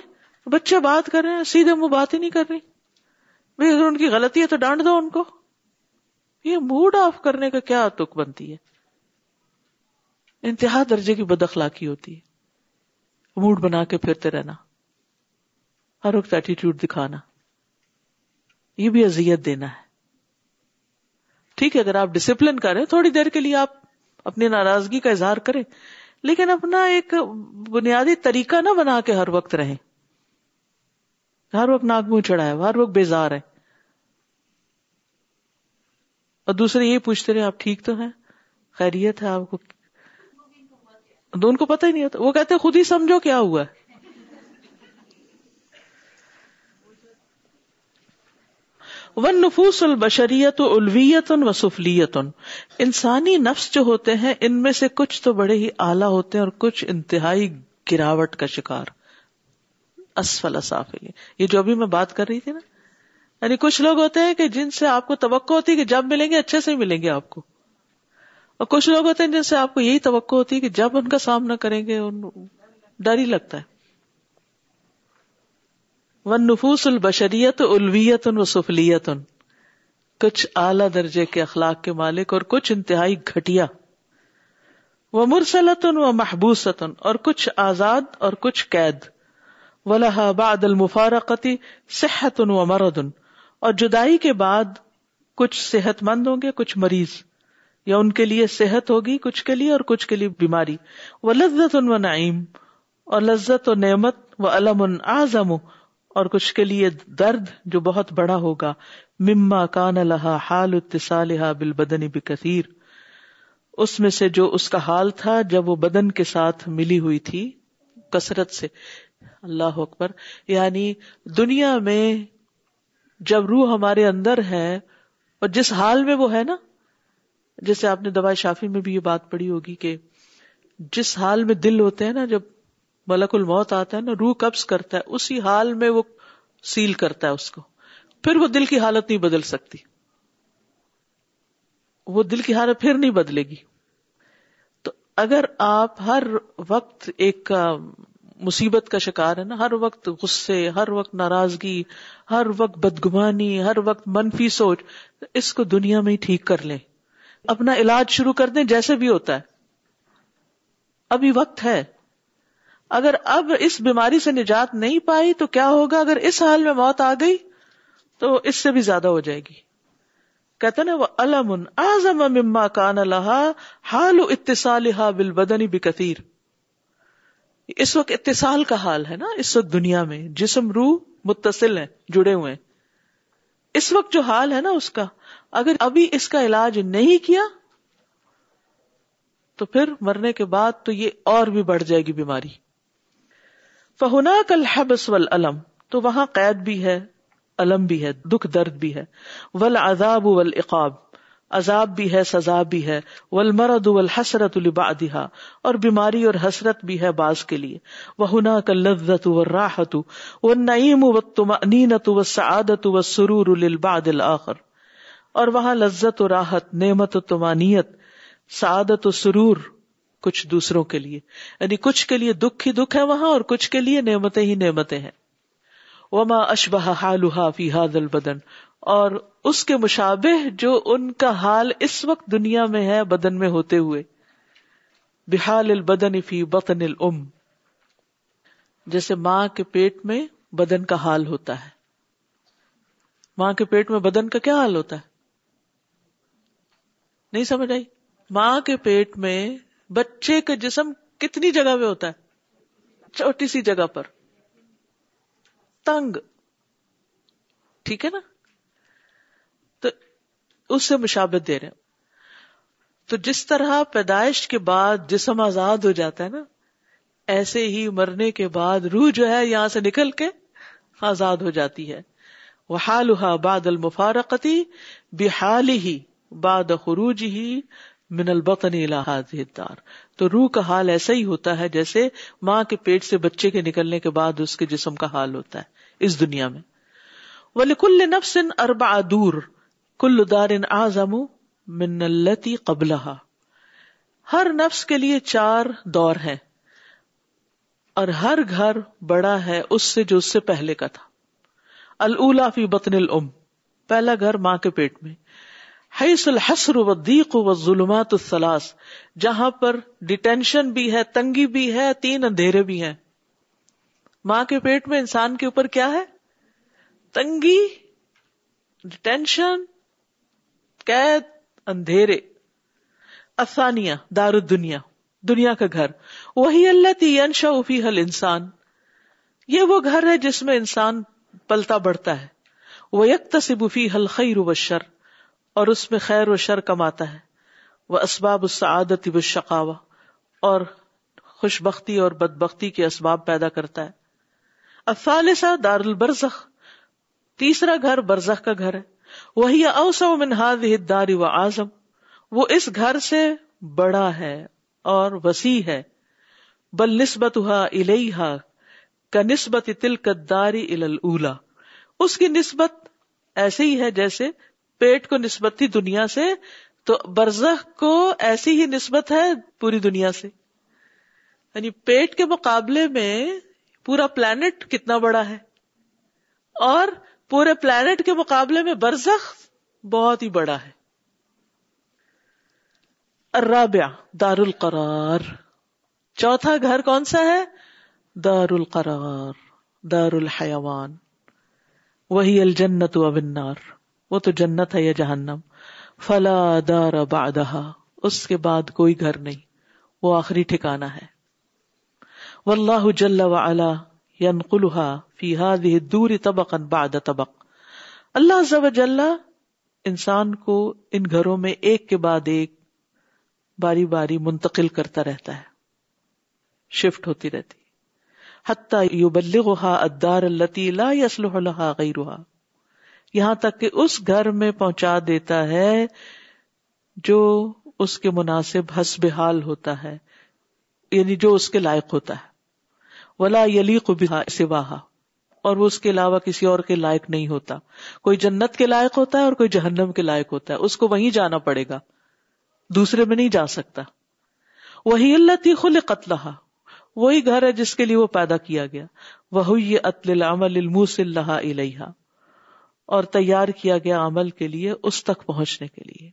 بچے بات کر رہے ہیں سیدھے منہ بات ہی نہیں کر رہی بھائی اگر ان کی غلطی ہے تو ڈانٹ دو ان کو یہ موڈ آف کرنے کا کیا تک بنتی ہے انتہا درجے کی بد اخلاقی ہوتی ہے موڈ بنا کے پھرتے رہنا ہر وقت ایٹیٹیوڈ دکھانا یہ بھی اذیت دینا ہے ٹھیک ہے اگر آپ ڈسپلن کریں تھوڑی دیر کے لیے آپ اپنی ناراضگی کا اظہار کریں لیکن اپنا ایک بنیادی طریقہ نہ بنا کے ہر وقت رہیں ہر وقت ناک منہ چڑھا ہے ہر وقت بیزار ہے اور دوسرے یہ پوچھتے رہے آپ ٹھیک تو ہیں خیریت ہے آپ کو دونوں کو پتہ ہی نہیں ہوتا وہ کہتے خود ہی سمجھو کیا ہوا ہے ون نفوس البشریت الویت و سفلیت انسانی نفس جو ہوتے ہیں ان میں سے کچھ تو بڑے ہی اعلی ہوتے ہیں اور کچھ انتہائی گراوٹ کا شکار اسفل اصاف یہ جو ابھی میں بات کر رہی تھی نا یعنی کچھ لوگ ہوتے ہیں کہ جن سے آپ کو توقع ہوتی ہے کہ جب ملیں گے اچھے سے ملیں گے آپ کو اور کچھ لوگ ہوتے ہیں جن سے آپ کو یہی توقع ہوتی ہے کہ جب ان کا سامنا کریں گے ان ڈر ہی لگتا ہے ون نفوس البشریت ان و ان کچھ اعلی درجے کے اخلاق کے مالک اور کچھ انتہائی گھٹیا وہ ان و محبوستن اور کچھ آزاد اور کچھ قید و المفارقتی صحت ان و مردن اور جدائی کے بعد کچھ صحت مند ہوں گے کچھ مریض یا ان کے لیے صحت ہوگی کچھ کے لیے اور کچھ کے لیے بیماری وہ لذت ان و نعیم اور لذت و نعمت و علم ان اور کچھ کے لیے درد جو بہت بڑا ہوگا مما کان الحا اتسالحا بال بدنی بکیر اس میں سے جو اس کا حال تھا جب وہ بدن کے ساتھ ملی ہوئی تھی کثرت سے اللہ اکبر یعنی دنیا میں جب روح ہمارے اندر ہے اور جس حال میں وہ ہے نا جیسے آپ نے دوائی شافی میں بھی یہ بات پڑی ہوگی کہ جس حال میں دل ہوتے ہیں نا جب ملک الموت آتا ہے نا روح قبض کرتا ہے اسی حال میں وہ سیل کرتا ہے اس کو پھر وہ دل کی حالت نہیں بدل سکتی وہ دل کی حالت پھر نہیں بدلے گی تو اگر آپ ہر وقت ایک مصیبت کا شکار ہے نا ہر وقت غصے ہر وقت ناراضگی ہر وقت بدگمانی ہر وقت منفی سوچ اس کو دنیا میں ہی ٹھیک کر لیں اپنا علاج شروع کر دیں جیسے بھی ہوتا ہے ابھی وقت ہے اگر اب اس بیماری سے نجات نہیں پائی تو کیا ہوگا اگر اس حال میں موت آ گئی تو اس سے بھی زیادہ ہو جائے گی کہتے نا وہ اعظم مما کان اللہ حال اتسا بل بدنی بےکتیر اس وقت اتصال کا حال ہے نا اس وقت دنیا میں جسم روح متصل ہیں جڑے ہوئے اس وقت جو حال ہے نا اس کا اگر ابھی اس کا علاج نہیں کیا تو پھر مرنے کے بعد تو یہ اور بھی بڑھ جائے گی بیماری فہنا کل ہیبس ولعلم تو وہاں قید بھی ہے الم بھی ہے دکھ درد بھی ہے ول اذاب و القاب عذاب بھی ہے سزا بھی ہے ولمرد الحسرت البادہ اور بیماری اور حسرت بھی ہے بعض کے لیے وہ ہنا کلت و راحت و نعیم و تم انینت و سعادت و سرور الباد الآخر اور وہاں لذت و راحت نعمت و تمانیت سعادت و سرور کچھ دوسروں کے لیے یعنی کچھ کے لیے دکھ ہی دکھ ہے وہاں اور کچھ کے لیے نعمتیں ہی نعمتیں ہیں وما اشبہ حالها في هذا البدن اور اس کے مشابہ جو ان کا حال اس وقت دنیا میں ہے بدن میں ہوتے ہوئے بحال البدن فی بطن الام جیسے ماں کے پیٹ میں بدن کا حال ہوتا ہے ماں کے پیٹ میں بدن کا کیا حال ہوتا ہے نہیں سمجھ آئی ماں کے پیٹ میں بچے کا جسم کتنی جگہ میں ہوتا ہے چھوٹی سی جگہ پر تنگ ٹھیک ہے نا تو اس سے مشابت دے رہے ہیں تو جس طرح پیدائش کے بعد جسم آزاد ہو جاتا ہے نا ایسے ہی مرنے کے بعد روح جو ہے یہاں سے نکل کے آزاد ہو جاتی ہے وہ باد المفارقتی بحال ہی باد خروج ہی من البطن الدار تو روح کا حال ایسا ہی ہوتا ہے جیسے ماں کے پیٹ سے بچے کے نکلنے کے بعد اس کے جسم کا حال ہوتا ہے اس دنیا میں وہ لکل نفس ارب دور کل دار آزم من منتی قبل ہر نفس کے لیے چار دور ہیں اور ہر گھر بڑا ہے اس سے جو اس سے پہلے کا تھا اللہ فی بتن الام پہلا گھر ماں کے پیٹ میں ہئی سلحسر ودیق و ظلمات جہاں پر ڈیٹینشن بھی ہے تنگی بھی ہے تین اندھیرے بھی ہیں ماں کے پیٹ میں انسان کے اوپر کیا ہے تنگی ڈیٹینشن قید اندھیرے افسانیہ دار دنیا دنیا کا گھر وہی اللہ افی حل انسان یہ وہ گھر ہے جس میں انسان پلتا بڑھتا ہے وہ یک تصبی حل خیر و شر اور اس میں خیر و شر کماتا ہے وہ اسباب اس عادت شکاوا اور خوش بختی اور بد بختی کے اسباب پیدا کرتا ہے افالسا دار البرزخ تیسرا گھر برزخ کا گھر ہے وہی اوسع من هذه الدار واعظم وہ اس گھر سے بڑا ہے اور وسیع ہے بل نسبت ہا الیہا کا نسبت تلک الداری الاولا اس کی نسبت ایسے ہی ہے جیسے پیٹ کو نسبت تھی دنیا سے تو برزخ کو ایسی ہی نسبت ہے پوری دنیا سے یعنی پیٹ کے مقابلے میں پورا پلانٹ کتنا بڑا ہے اور پورے پلانٹ کے مقابلے میں برزخ بہت ہی بڑا ہے دار القرار چوتھا گھر کون سا ہے دار القرار دار الحیوان وہی الجنت و وہ تو جنت ہے یا جہنم فلا دار بعدها اس کے بعد کوئی گھر نہیں وہ آخری ٹھکانا ہے واللہ جل وعلا هذه الدور طبقا بعد طبق اللہ عز و جل انسان کو ان گھروں میں ایک کے بعد ایک باری باری منتقل کرتا رہتا ہے شفٹ ہوتی رہتی حتیٰ غيرها یہاں تک کہ اس گھر میں پہنچا دیتا ہے جو اس کے مناسب حسب حال ہوتا ہے یعنی جو اس کے لائق ہوتا ہے ولا یلی قبیحا سواہا اور وہ اس کے علاوہ کسی اور کے لائق نہیں ہوتا کوئی جنت کے لائق ہوتا ہے اور کوئی جہنم کے لائق ہوتا ہے اس کو وہیں جانا پڑے گا دوسرے میں نہیں جا سکتا وہی اللہ تھی خل قتل وہی گھر ہے جس کے لیے وہ پیدا کیا گیا وہی اتل عمل الموس اللہ علیہ اور تیار کیا گیا عمل کے لیے اس تک پہنچنے کے لیے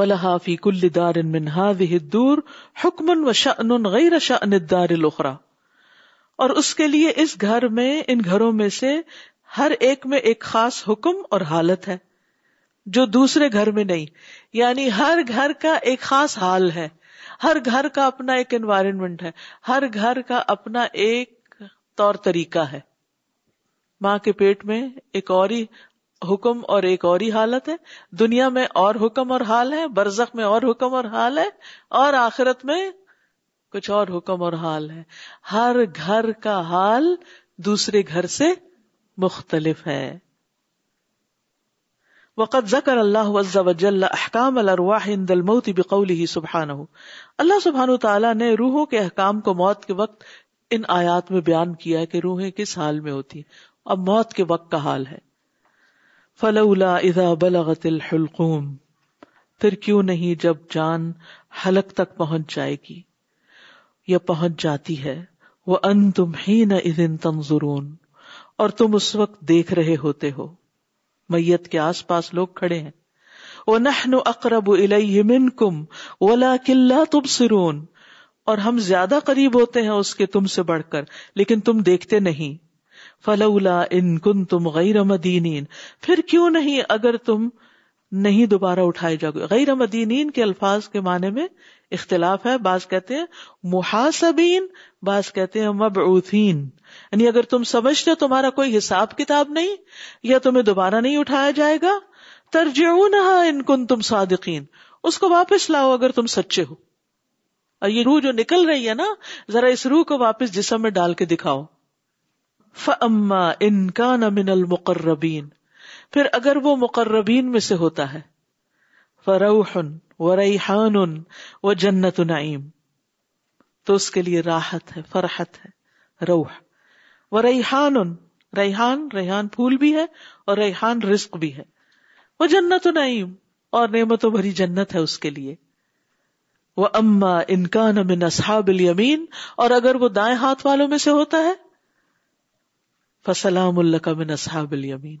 ولہا فی کل دار منہا وہ دور حکمن و شن غیر شن دار الخرہ اور اس کے لیے اس گھر میں ان گھروں میں سے ہر ایک میں ایک خاص حکم اور حالت ہے جو دوسرے گھر میں نہیں یعنی ہر گھر کا ایک خاص حال ہے ہر گھر کا اپنا ایک انوائرمنٹ ہے ہر گھر کا اپنا ایک طور طریقہ ہے ماں کے پیٹ میں ایک اور ہی حکم اور ایک اور ہی حالت ہے دنیا میں اور حکم اور حال ہے برزخ میں اور حکم اور حال ہے اور آخرت میں کچھ اور حکم اور حال ہے ہر گھر کا حال دوسرے گھر سے مختلف ہے وقت ذکر اللہ احکام اللہ سبحان نے روحوں کے احکام کو موت کے وقت ان آیات میں بیان کیا کہ روحیں کس حال میں ہوتی اب موت کے وقت کا حال ہے بلغت الحلقوم پھر کیوں نہیں جب جان حلق تک پہنچ جائے گی پہنچ جاتی ہے وہ ان تم ہی نہ تم اور اس وقت دیکھ رہے ہوتے ہو میت کے آس پاس لوگ کھڑے ہیں وہ نہ اقرب کم تم سرون اور ہم زیادہ قریب ہوتے ہیں اس کے تم سے بڑھ کر لیکن تم دیکھتے نہیں فلولا ان کن تم غیر مدینین پھر کیوں نہیں اگر تم نہیں دوبارہ اٹھائے جاؤ گے غیر مدین کے الفاظ کے معنی میں اختلاف ہے بعض کہتے ہیں محاسبین بعض کہتے ہیں مبعوثین یعنی اگر تم سمجھتے ہو تمہارا کوئی حساب کتاب نہیں یا تمہیں دوبارہ نہیں اٹھایا جائے گا ترجیح تم صادقین اس کو واپس لاؤ اگر تم سچے ہو اور یہ روح جو نکل رہی ہے نا ذرا اس روح کو واپس جسم میں ڈال کے دکھاؤ فما ان کا نمن المقربین پھر اگر وہ مقربین میں سے ہوتا ہے فروحن و ریحان ان وہ جنت نعیم تو اس کے لیے راحت ہے فرحت ہے روح و ریحان ان ریحان ریحان پھول بھی ہے اور ریحان رزق بھی ہے وہ جنت نعیم اور نعمت و بھری جنت ہے اس کے لیے وہ اما انکان امن اصحاب المین اور اگر وہ دائیں ہاتھ والوں میں سے ہوتا ہے فسلام اللہ کا من اصحاب المین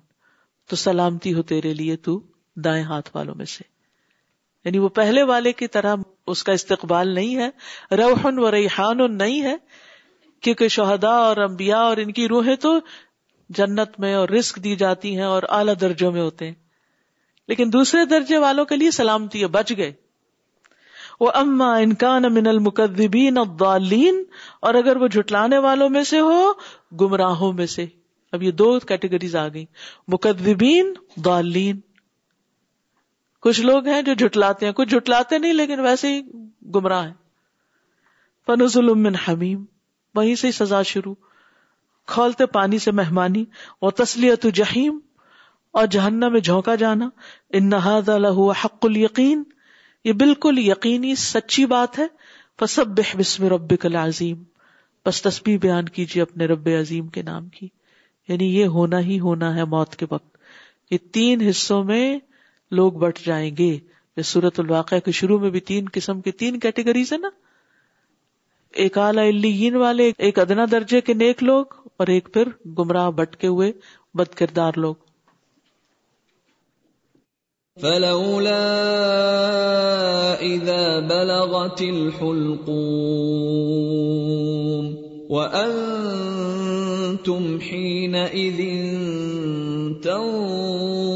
تو سلامتی ہو تیرے لیے تو دائیں ہاتھ والوں میں سے یعنی وہ پہلے والے کی طرح اس کا استقبال نہیں ہے روحن و ریحان نہیں ہے کیونکہ شہدا اور امبیا اور ان کی روحیں تو جنت میں اور رسک دی جاتی ہیں اور اعلی درجوں میں ہوتے ہیں لیکن دوسرے درجے والوں کے لیے سلامتی ہے بچ گئے وہ اما انکان من المقدبین الضالین اور اگر وہ جھٹلانے والوں میں سے ہو گمراہوں میں سے اب یہ دو کیٹیگریز آ گئی مقدبین دالین کچھ لوگ ہیں جو جھٹلاتے ہیں کچھ جھٹلاتے نہیں لیکن ویسے ہی گمراہ ہیں حمیم وہیں سے سزا شروع کھولتے پانی سے مہمانی اور تسلیت جہیم اور جہنم میں جھونکا جانا ان نہاد حق القین یہ بالکل یقینی سچی بات ہے فسب رب عظیم بس تسبی بیان کیجیے اپنے رب عظیم کے نام کی یعنی یہ ہونا ہی ہونا ہے موت کے وقت یہ تین حصوں میں لوگ بٹ جائیں گے یہ سورت الواقع کے شروع میں بھی تین قسم کی تین کیٹیگریز ہے نا ایک اعلی والے ایک ادنا درجے کے نیک لوگ اور ایک پھر گمراہ بٹکے ہوئے بد کردار لوگ فلولا اذا
بلغت الحلقوم وانتم حينئذ تنظرون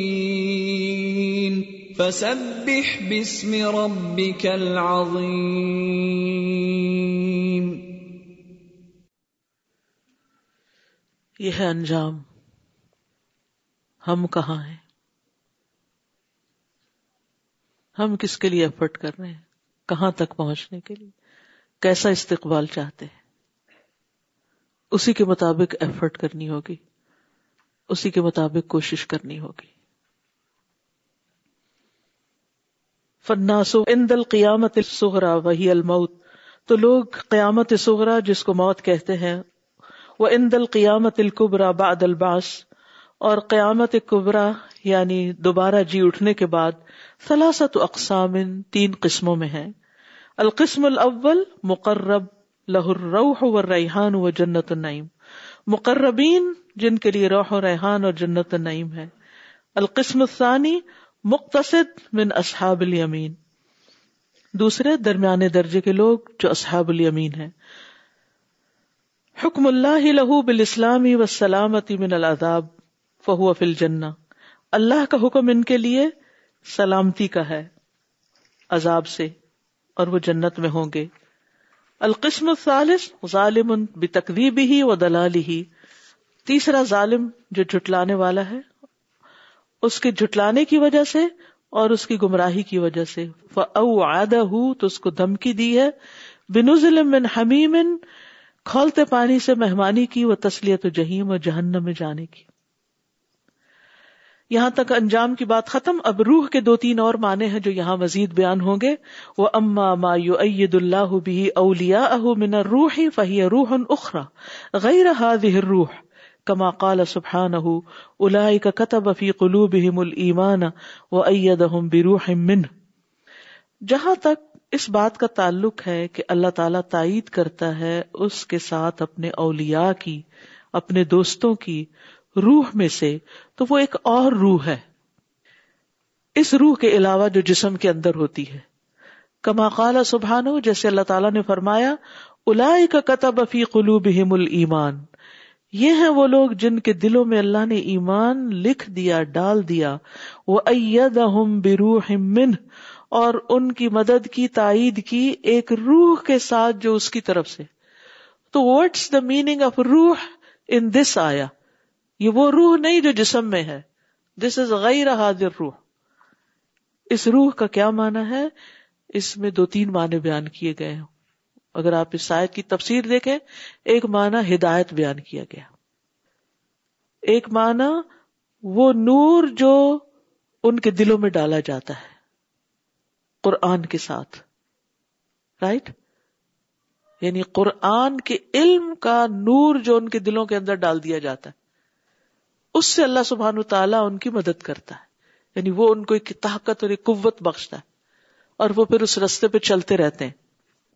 فسبح ربك العظيم
یہ ہے انجام ہم کہاں ہیں ہم کس کے لیے ایفرٹ کر رہے ہیں کہاں تک پہنچنے کے لیے کیسا استقبال چاہتے ہیں اسی کے مطابق ایفرٹ کرنی ہوگی اسی کے مطابق کوشش کرنی ہوگی ان دل قیامت سہرا وہی الموت تو لوگ قیامت سہرا جس کو موت کہتے ہیں وہ قیامت القبرا باد الباس اور قیامت قبرا یعنی دوبارہ جی اٹھنے کے بعد ثلاثت و اقسام ان تین قسموں میں ہیں القسم الاول مقرب لہر و ریحان و جنت النعیم مقربین جن کے لیے روح و ریحان اور جنت النعیم ہے القسم الثانی مقتصد من اصحاب الیمین دوسرے درمیانے درجے کے لوگ جو اصحاب الیمین ہیں حکم اللہ لہو بالاسلامی والسلامتی و سلامتی فہو فی الجنہ اللہ کا حکم ان کے لیے سلامتی کا ہے عذاب سے اور وہ جنت میں ہوں گے القسم الثالث ظالم بے ہی و دلالی ہی تیسرا ظالم جو جھٹلانے والا ہے اس کے جھٹلانے کی وجہ سے اور اس کی گمراہی کی وجہ سے او تو اس کو دھمکی دی ہے کھولتے پانی سے مہمانی کی وہ تسلیت جہیم اور جہنم میں جانے کی یہاں تک انجام کی بات ختم اب روح کے دو تین اور معنی ہیں جو یہاں مزید بیان ہوں گے وہ اما مایو اللہ بھی اولیا اہ من روح فہی روح اخرا غیر روح کما کال سبحان کتب تتب افی قلو بہم المان بیرون جہاں تک اس بات کا تعلق ہے کہ اللہ تعالیٰ تائید کرتا ہے اس کے ساتھ اپنے اولیا کی اپنے دوستوں کی روح میں سے تو وہ ایک اور روح ہے اس روح کے علاوہ جو جسم کے اندر ہوتی ہے کما کالا سبحان ہو جیسے اللہ تعالیٰ نے فرمایا الا قطب افی قلو بہم المان یہ ہیں وہ لوگ جن کے دلوں میں اللہ نے ایمان لکھ دیا ڈال دیا وہ بروح برو اور ان کی مدد کی تائید کی ایک روح کے ساتھ جو اس کی طرف سے تو واٹس دا میننگ آف روح ان دس آیا یہ وہ روح نہیں جو جسم میں ہے دس از غیر حاضر روح اس روح کا کیا مانا ہے اس میں دو تین معنی بیان کیے گئے ہیں اگر آپ اس آیت کی تفسیر دیکھیں ایک معنی ہدایت بیان کیا گیا ایک معنی وہ نور جو ان کے دلوں میں ڈالا جاتا ہے قرآن کے ساتھ رائٹ یعنی قرآن کے علم کا نور جو ان کے دلوں کے اندر ڈال دیا جاتا ہے اس سے اللہ سبحان تعالیٰ ان کی مدد کرتا ہے یعنی وہ ان کو ایک طاقت اور ایک قوت بخشتا ہے اور وہ پھر اس رستے پہ چلتے رہتے ہیں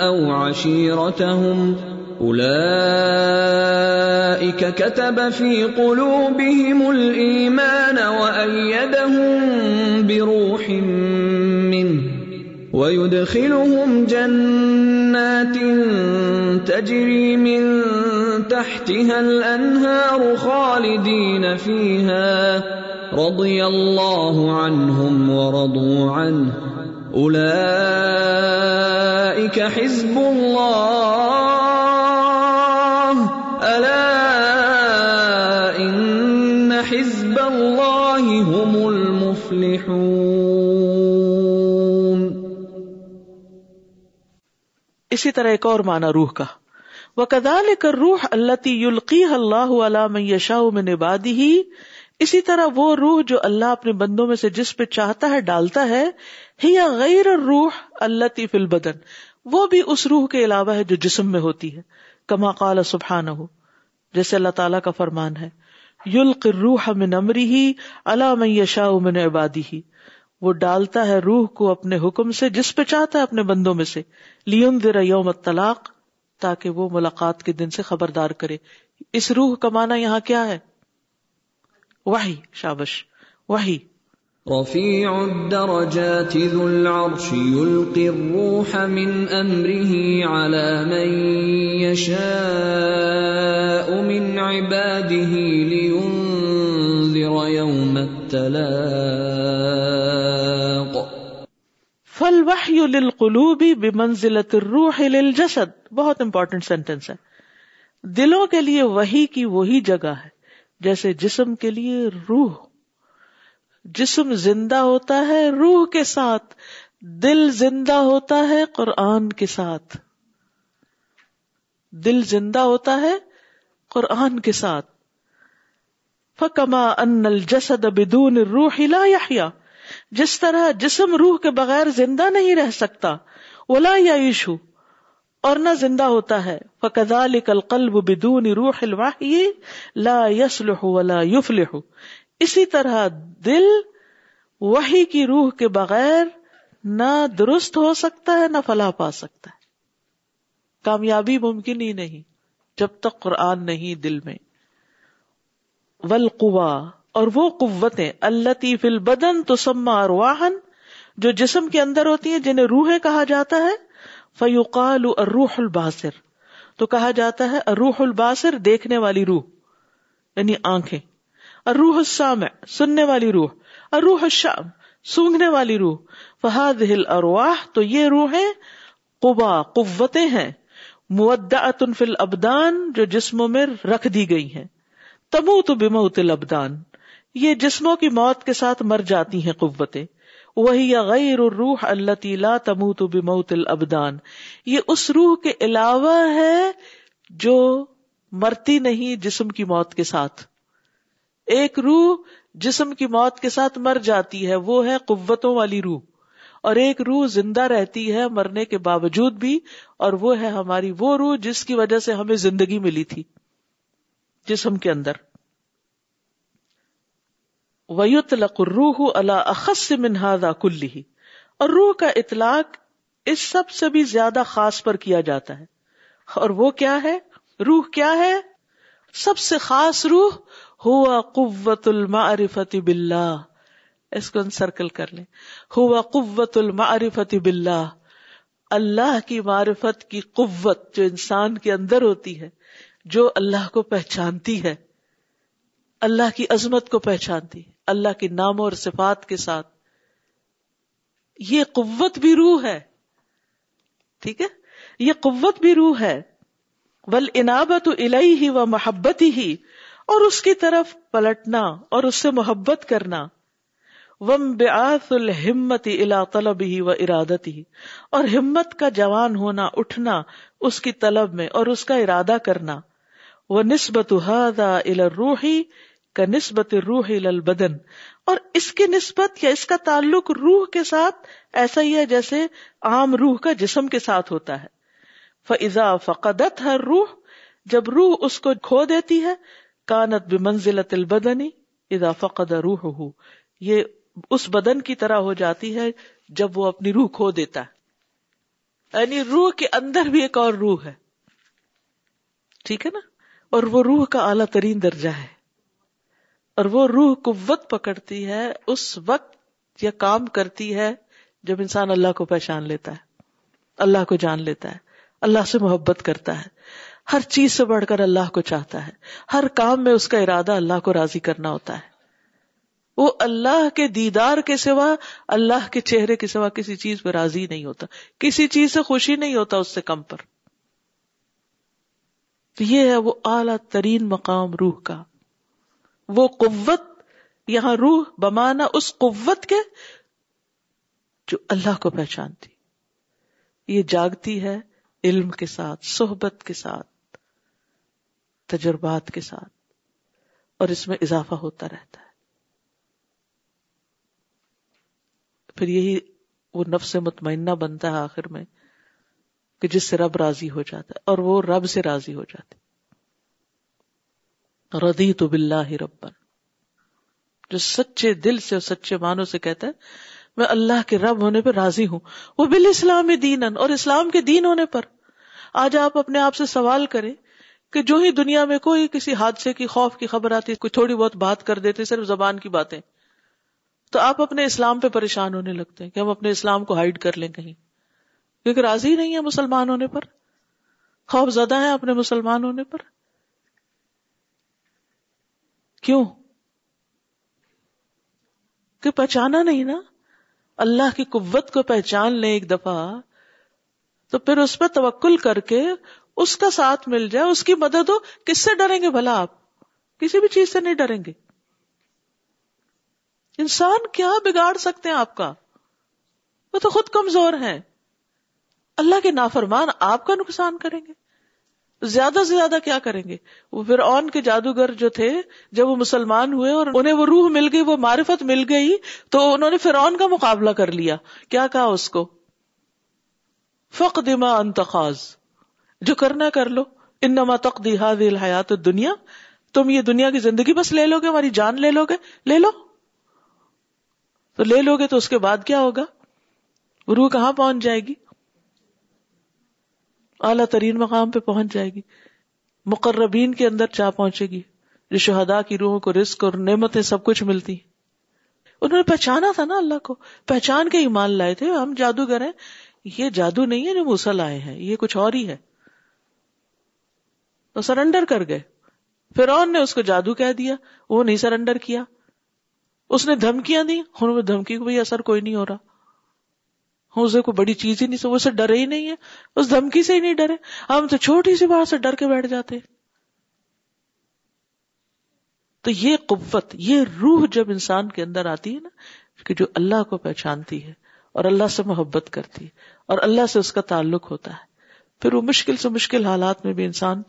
او عشيرتهم اولئك كتب في قلوبهم الايمان وايدهم بروح منه ويدخلهم جنات تجري من تحتها الانهار خالدين فيها رضي الله عنهم ورضوا عنه اولئک حزب اللہ الا ان حزب اللہ هم المفلحون اسی
طرح ایک اور معنی روح کا وَكَذَلِكَ الرُّوحَ الَّتِي يُلْقِيهَا اللَّهُ عَلَى مَنْ يَشَاءُ مِنْ عِبَادِهِ اسی طرح وہ روح جو اللہ اپنے بندوں میں سے جس پہ چاہتا ہے ڈالتا ہے غیر روح اللہ فل بدن وہ بھی اس روح کے علاوہ ہے جو جسم میں ہوتی ہے کما قال سبحان ہو جیسے اللہ تعالیٰ کا فرمان ہے یلق روح من امری ہی اللہ میں من عبادی ہی وہ ڈالتا ہے روح کو اپنے حکم سے جس پہ چاہتا ہے اپنے بندوں میں سے لیون در یوم طلاق تاکہ وہ ملاقات کے دن سے خبردار کرے اس روح کا معنی یہاں کیا ہے
وحی شابش وحی رفیع الدرجات ذو العرش يلقي الروح من امره على من يشاء من عباده لينذر يوم التلاق
فالوحي للقلوب بمنزلة الروح للجسد بہت امپورٹنٹ سینٹینس ہے دلوں کے لیے وہی کی وہی جگہ ہے جیسے جسم کے لیے روح جسم زندہ ہوتا ہے روح کے ساتھ دل زندہ ہوتا ہے قرآن کے ساتھ دل زندہ ہوتا ہے قرآن کے ساتھ فکما ان الجسد بدون روح لا یا جس طرح جسم روح کے بغیر زندہ نہیں رہ سکتا ولا یا اور نہ زندہ ہوتا ہے قزال کلکلب بدون روح الحی لا یس لہوف لہو اسی طرح دل وحی کی روح کے بغیر نہ درست ہو سکتا ہے نہ فلاح پا سکتا ہے کامیابی ممکن ہی نہیں جب تک قرآن نہیں دل میں ولقوا اور وہ قوتیں اللہ فل بدن تو سما واہن جو جسم کے اندر ہوتی ہیں جنہیں روحیں کہا جاتا ہے فیوقال روح الباسر تو کہا جاتا ہے روح الباسر دیکھنے والی روح یعنی آنکھیں اروح السامع سننے والی روح اروح الشام سونگنے والی روح فہاد ہل ارواہ تو یہ روحیں قبا قوتیں ہیں مدا فی ابدان جو جسموں میں رکھ دی گئی ہیں تموت بمو تل ابدان یہ جسموں کی موت کے ساتھ مر جاتی ہیں قوتیں وہی غیر روح اللہ لا تموت تو موت البدان یہ اس روح کے علاوہ ہے جو مرتی نہیں جسم کی موت کے ساتھ ایک روح جسم کی موت کے ساتھ مر جاتی ہے وہ ہے قوتوں والی روح اور ایک روح زندہ رہتی ہے مرنے کے باوجود بھی اور وہ ہے ہماری وہ روح جس کی وجہ سے ہمیں زندگی ملی تھی جسم کے اندر ویت تلقر روح اللہ اخص منہادا کل ہی اور روح کا اطلاق اس سب سے بھی زیادہ خاص پر کیا جاتا ہے اور وہ کیا ہے روح کیا ہے سب سے خاص روح ہوا قوت الما باللہ اس کو انسرکل کر لیں ہوا قوت الما باللہ اللہ کی معرفت کی قوت جو انسان کے اندر ہوتی ہے جو اللہ کو پہچانتی ہے اللہ کی عظمت کو پہچانتی ہے اللہ کے نام اور صفات کے ساتھ یہ قوت بھی روح ہے ٹھیک ہے یہ قوت بھی روح ہے انابت الہی ہی و محبت ہی اور اس کی طرف پلٹنا اور اس سے محبت کرنا وم بیاس الحمت الا طلب ہی و ارادت ہی اور ہمت کا جوان ہونا اٹھنا اس کی طلب میں اور اس کا ارادہ کرنا وہ نسبت روحی الروحی کا نسبت روح البدن اور اس کی نسبت یا اس کا تعلق روح کے ساتھ ایسا ہی ہے جیسے عام روح کا جسم کے ساتھ ہوتا ہے فضا فقدت ہر روح جب روح اس کو کھو دیتی ہے کانت بنزلت البدنی ادا فقد روح ہو یہ اس بدن کی طرح ہو جاتی ہے جب وہ اپنی روح کھو دیتا ہے یعنی روح کے اندر بھی ایک اور روح ہے ٹھیک ہے نا اور وہ روح کا اعلی ترین درجہ ہے اور وہ روح قوت پکڑتی ہے اس وقت یا کام کرتی ہے جب انسان اللہ کو پہچان لیتا ہے اللہ کو جان لیتا ہے اللہ سے محبت کرتا ہے ہر چیز سے بڑھ کر اللہ کو چاہتا ہے ہر کام میں اس کا ارادہ اللہ کو راضی کرنا ہوتا ہے وہ اللہ کے دیدار کے سوا اللہ کے چہرے کے سوا کسی چیز پہ راضی نہیں ہوتا کسی چیز سے خوشی نہیں ہوتا اس سے کم پر یہ ہے وہ اعلی ترین مقام روح کا وہ قوت یہاں روح بمانا اس قوت کے جو اللہ کو پہچانتی یہ جاگتی ہے علم کے ساتھ صحبت کے ساتھ تجربات کے ساتھ اور اس میں اضافہ ہوتا رہتا ہے پھر یہی وہ نفس سے مطمئنہ بنتا ہے آخر میں کہ جس سے رب راضی ہو جاتا ہے اور وہ رب سے راضی ہو جاتی ردی تو بلّہ ربن جو سچے دل سے اور سچے مانو سے کہتا ہے میں اللہ کے رب ہونے پہ راضی ہوں وہ بال اسلام دینن اور اسلام کے دین ہونے پر آج آپ اپنے آپ سے سوال کریں کہ جو ہی دنیا میں کوئی کسی حادثے کی خوف کی خبر آتی کوئی تھوڑی بہت بات کر دیتے صرف زبان کی باتیں تو آپ اپنے اسلام پہ پریشان ہونے لگتے ہیں کہ ہم اپنے اسلام کو ہائڈ کر لیں کہیں کیونکہ راضی نہیں ہے مسلمان ہونے پر خوف زدہ ہیں اپنے مسلمان ہونے پر کیوں کہ پہچانا نہیں نا اللہ کی قوت کو پہچان لیں ایک دفعہ تو پھر اس پہ توکل کر کے اس کا ساتھ مل جائے اس کی مدد ہو کس سے ڈریں گے بھلا آپ کسی بھی چیز سے نہیں ڈریں گے انسان کیا بگاڑ سکتے ہیں آپ کا وہ تو خود کمزور ہیں اللہ کے نافرمان آپ کا نقصان کریں گے زیادہ سے زیادہ کیا کریں گے وہ پھر اون کے جادوگر جو تھے جب وہ مسلمان ہوئے اور انہیں وہ روح مل گئی وہ معرفت مل گئی تو انہوں نے کا مقابلہ کر لیا کیا کہا اس کو فق دما انتخاز جو کرنا کر لو انما هذه الحیات دنیا تم یہ دنیا کی زندگی بس لے لو گے ہماری جان لے لو گے لے لو تو لے لو گے تو اس کے بعد کیا ہوگا روح کہاں پہنچ جائے گی اعلیٰ ترین مقام پہ پہنچ جائے گی مقربین کے اندر چاہ پہنچے گی جو شہدا کی روحوں کو رسک اور نعمتیں سب کچھ ملتی انہوں نے پہچانا تھا نا اللہ کو پہچان کے ایمان لائے تھے ہم جادوگر ہیں یہ جادو نہیں ہے جو موسل آئے ہیں یہ کچھ اور ہی ہے وہ سرنڈر کر گئے فرون نے اس کو جادو کہہ دیا وہ نہیں سرنڈر کیا اس نے دھمکیاں دی انہوں نے دھمکی کو بھی اثر کوئی نہیں ہو رہا ہاں، کوئی بڑی چیز ہی نہیں اسے ڈرے ہی نہیں ہے اس دھمکی سے ہی نہیں ڈرے ہم تو چھوٹی سی بات سے ڈر کے بیٹھ جاتے تو یہ قوت یہ روح جب انسان کے اندر آتی ہے نا کہ جو اللہ کو پہچانتی ہے اور اللہ سے محبت کرتی ہے اور اللہ سے اس کا تعلق ہوتا ہے پھر وہ مشکل سے مشکل حالات میں بھی انسان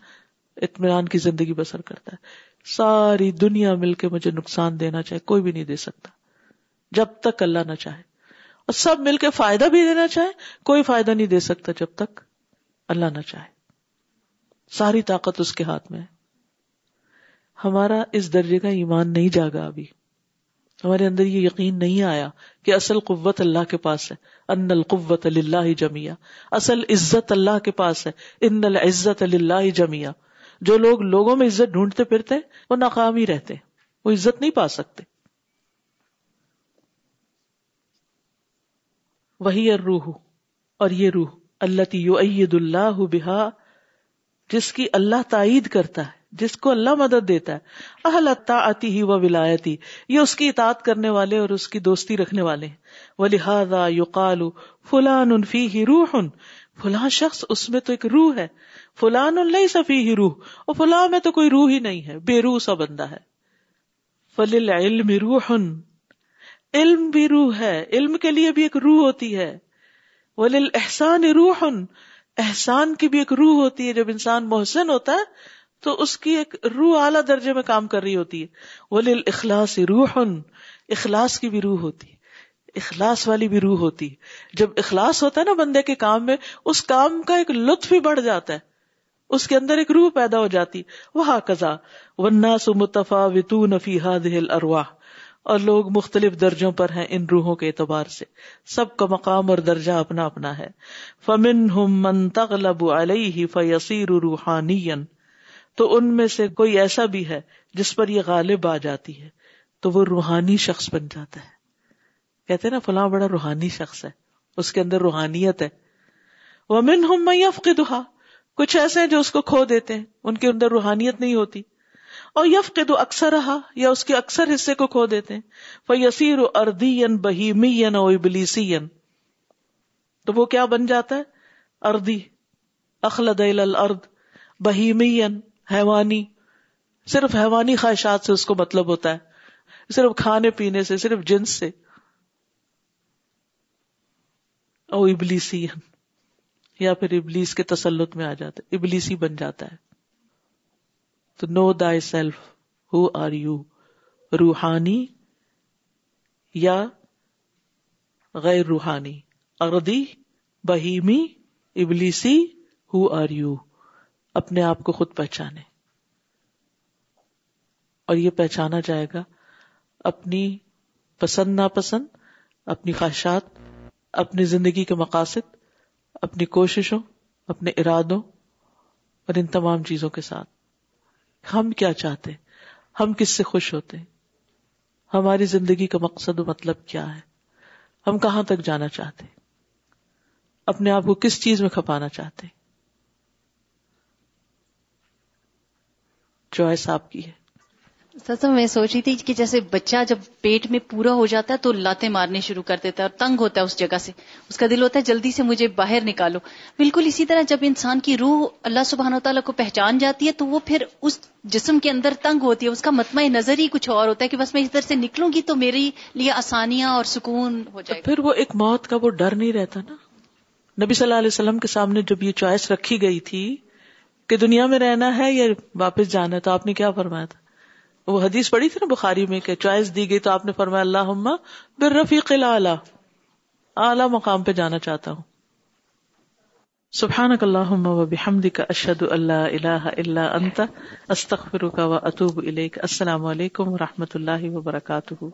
اطمینان کی زندگی بسر کرتا ہے ساری دنیا مل کے مجھے نقصان دینا چاہے کوئی بھی نہیں دے سکتا جب تک اللہ نہ چاہے اور سب مل کے فائدہ بھی دینا چاہے کوئی فائدہ نہیں دے سکتا جب تک اللہ نہ چاہے ساری طاقت اس کے ہاتھ میں ہے ہمارا اس درجے کا ایمان نہیں جاگا ابھی ہمارے اندر یہ یقین نہیں آیا کہ اصل قوت اللہ کے پاس ہے ان القوت اللہ جمیا اصل عزت اللہ کے پاس ہے ان العزت اللہ جمیا جو لوگ لوگوں میں عزت ڈھونڈتے پھرتے ہیں وہ ناکام ہی رہتے وہ عزت نہیں پا سکتے وہی اور روح اور یہ روح اللہ تیو اللہ بحا جس کی اللہ تائید کرتا ہے جس کو اللہ مدد دیتا ہے اہل آتی ہی وہ یہ اس کی اطاعت کرنے والے اور اس کی دوستی رکھنے والے وہ لہذا یو قالو فلان فی روح ان فلاں شخص اس میں تو ایک روح ہے فلان اللہ روح اور فلاں میں تو کوئی روح ہی نہیں ہے بے روح سا بندہ ہے فل روح علم بھی روح ہے علم کے لیے بھی ایک روح ہوتی ہے وہ لل احسان روح احسان کی بھی ایک روح ہوتی ہے جب انسان محسن ہوتا ہے تو اس کی ایک روح اعلی درجے میں کام کر رہی ہوتی ہے ولیل اخلاص روح اخلاص کی بھی روح ہوتی ہے اخلاص والی بھی روح ہوتی ہے جب اخلاص ہوتا ہے نا بندے کے کام میں اس کام کا ایک لطف بھی بڑھ جاتا ہے اس کے اندر ایک روح پیدا ہو جاتی وہ کزا ہا سو متفا وتو نفی دہل ارواہ اور لوگ مختلف درجوں پر ہیں ان روحوں کے اعتبار سے سب کا مقام اور درجہ اپنا اپنا ہے فمن من تغلب علیہ فیصیر روحانی تو ان میں سے کوئی ایسا بھی ہے جس پر یہ غالب آ جاتی ہے تو وہ روحانی شخص بن جاتا ہے کہتے نا فلاں بڑا روحانی شخص ہے اس کے اندر روحانیت ہے وہ من ہومیا کچھ ایسے ہیں جو اس کو کھو دیتے ہیں ان کے اندر روحانیت نہیں ہوتی اور یف کے دو اکثر رہا یا اس کے اکثر حصے کو کھو دیتے ہیں فیصیر اردی ین بہی می او ابلی تو وہ کیا بن جاتا ہے اردی اخلد الارض بہیمین حیوانی صرف حیوانی خواہشات سے اس کو مطلب ہوتا ہے صرف کھانے پینے سے صرف جنس سے او ابلیسین یا پھر ابلیس کے تسلط میں آ جاتا ہے ابلیسی بن جاتا ہے تو know thyself who are you روحانی یا غیر روحانی اردی بہیمی ابلیسی ہو آر یو اپنے آپ کو خود پہچانے اور یہ پہچانا جائے گا اپنی پسند ناپسند اپنی خواہشات اپنی زندگی کے مقاصد اپنی کوششوں اپنے ارادوں اور ان تمام چیزوں کے ساتھ ہم کیا چاہتے ہیں ہم کس سے خوش ہوتے ہیں ہماری زندگی کا مقصد و مطلب کیا ہے ہم کہاں تک جانا چاہتے ہیں اپنے آپ کو کس چیز میں کھپانا چاہتے ہیں چوائس آپ کی ہے
سر سر میں سوچ رہی تھی کہ جیسے بچہ جب پیٹ میں پورا ہو جاتا ہے تو لاتے مارنے شروع کر دیتا ہے اور تنگ ہوتا ہے اس جگہ سے اس کا دل ہوتا ہے جلدی سے مجھے باہر نکالو بالکل اسی طرح جب انسان کی روح اللہ سبحانہ و تعالیٰ کو پہچان جاتی ہے تو وہ پھر اس جسم کے اندر تنگ ہوتی ہے اس کا متمع نظر ہی کچھ اور ہوتا ہے کہ بس میں ادھر سے نکلوں گی تو میرے لیے آسانیاں اور سکون ہو جائے پھر
وہ ایک موت کا وہ ڈر نہیں رہتا نا نبی صلی اللہ علیہ وسلم کے سامنے جب یہ چوائس رکھی گئی تھی کہ دنیا میں رہنا ہے یا واپس جانا ہے تو آپ نے کیا فرمایا تھا وہ حدیث پڑی تھی نا بخاری میں کہ چوائس دی گئی تو آپ نے فرمایا اللہ برفی قلع اعلی مقام پہ جانا چاہتا ہوں سبحان اشهد ان اشد اللہ اللہ اللہ استخر و اطوب السلام علیکم و رحمۃ اللہ وبرکاتہ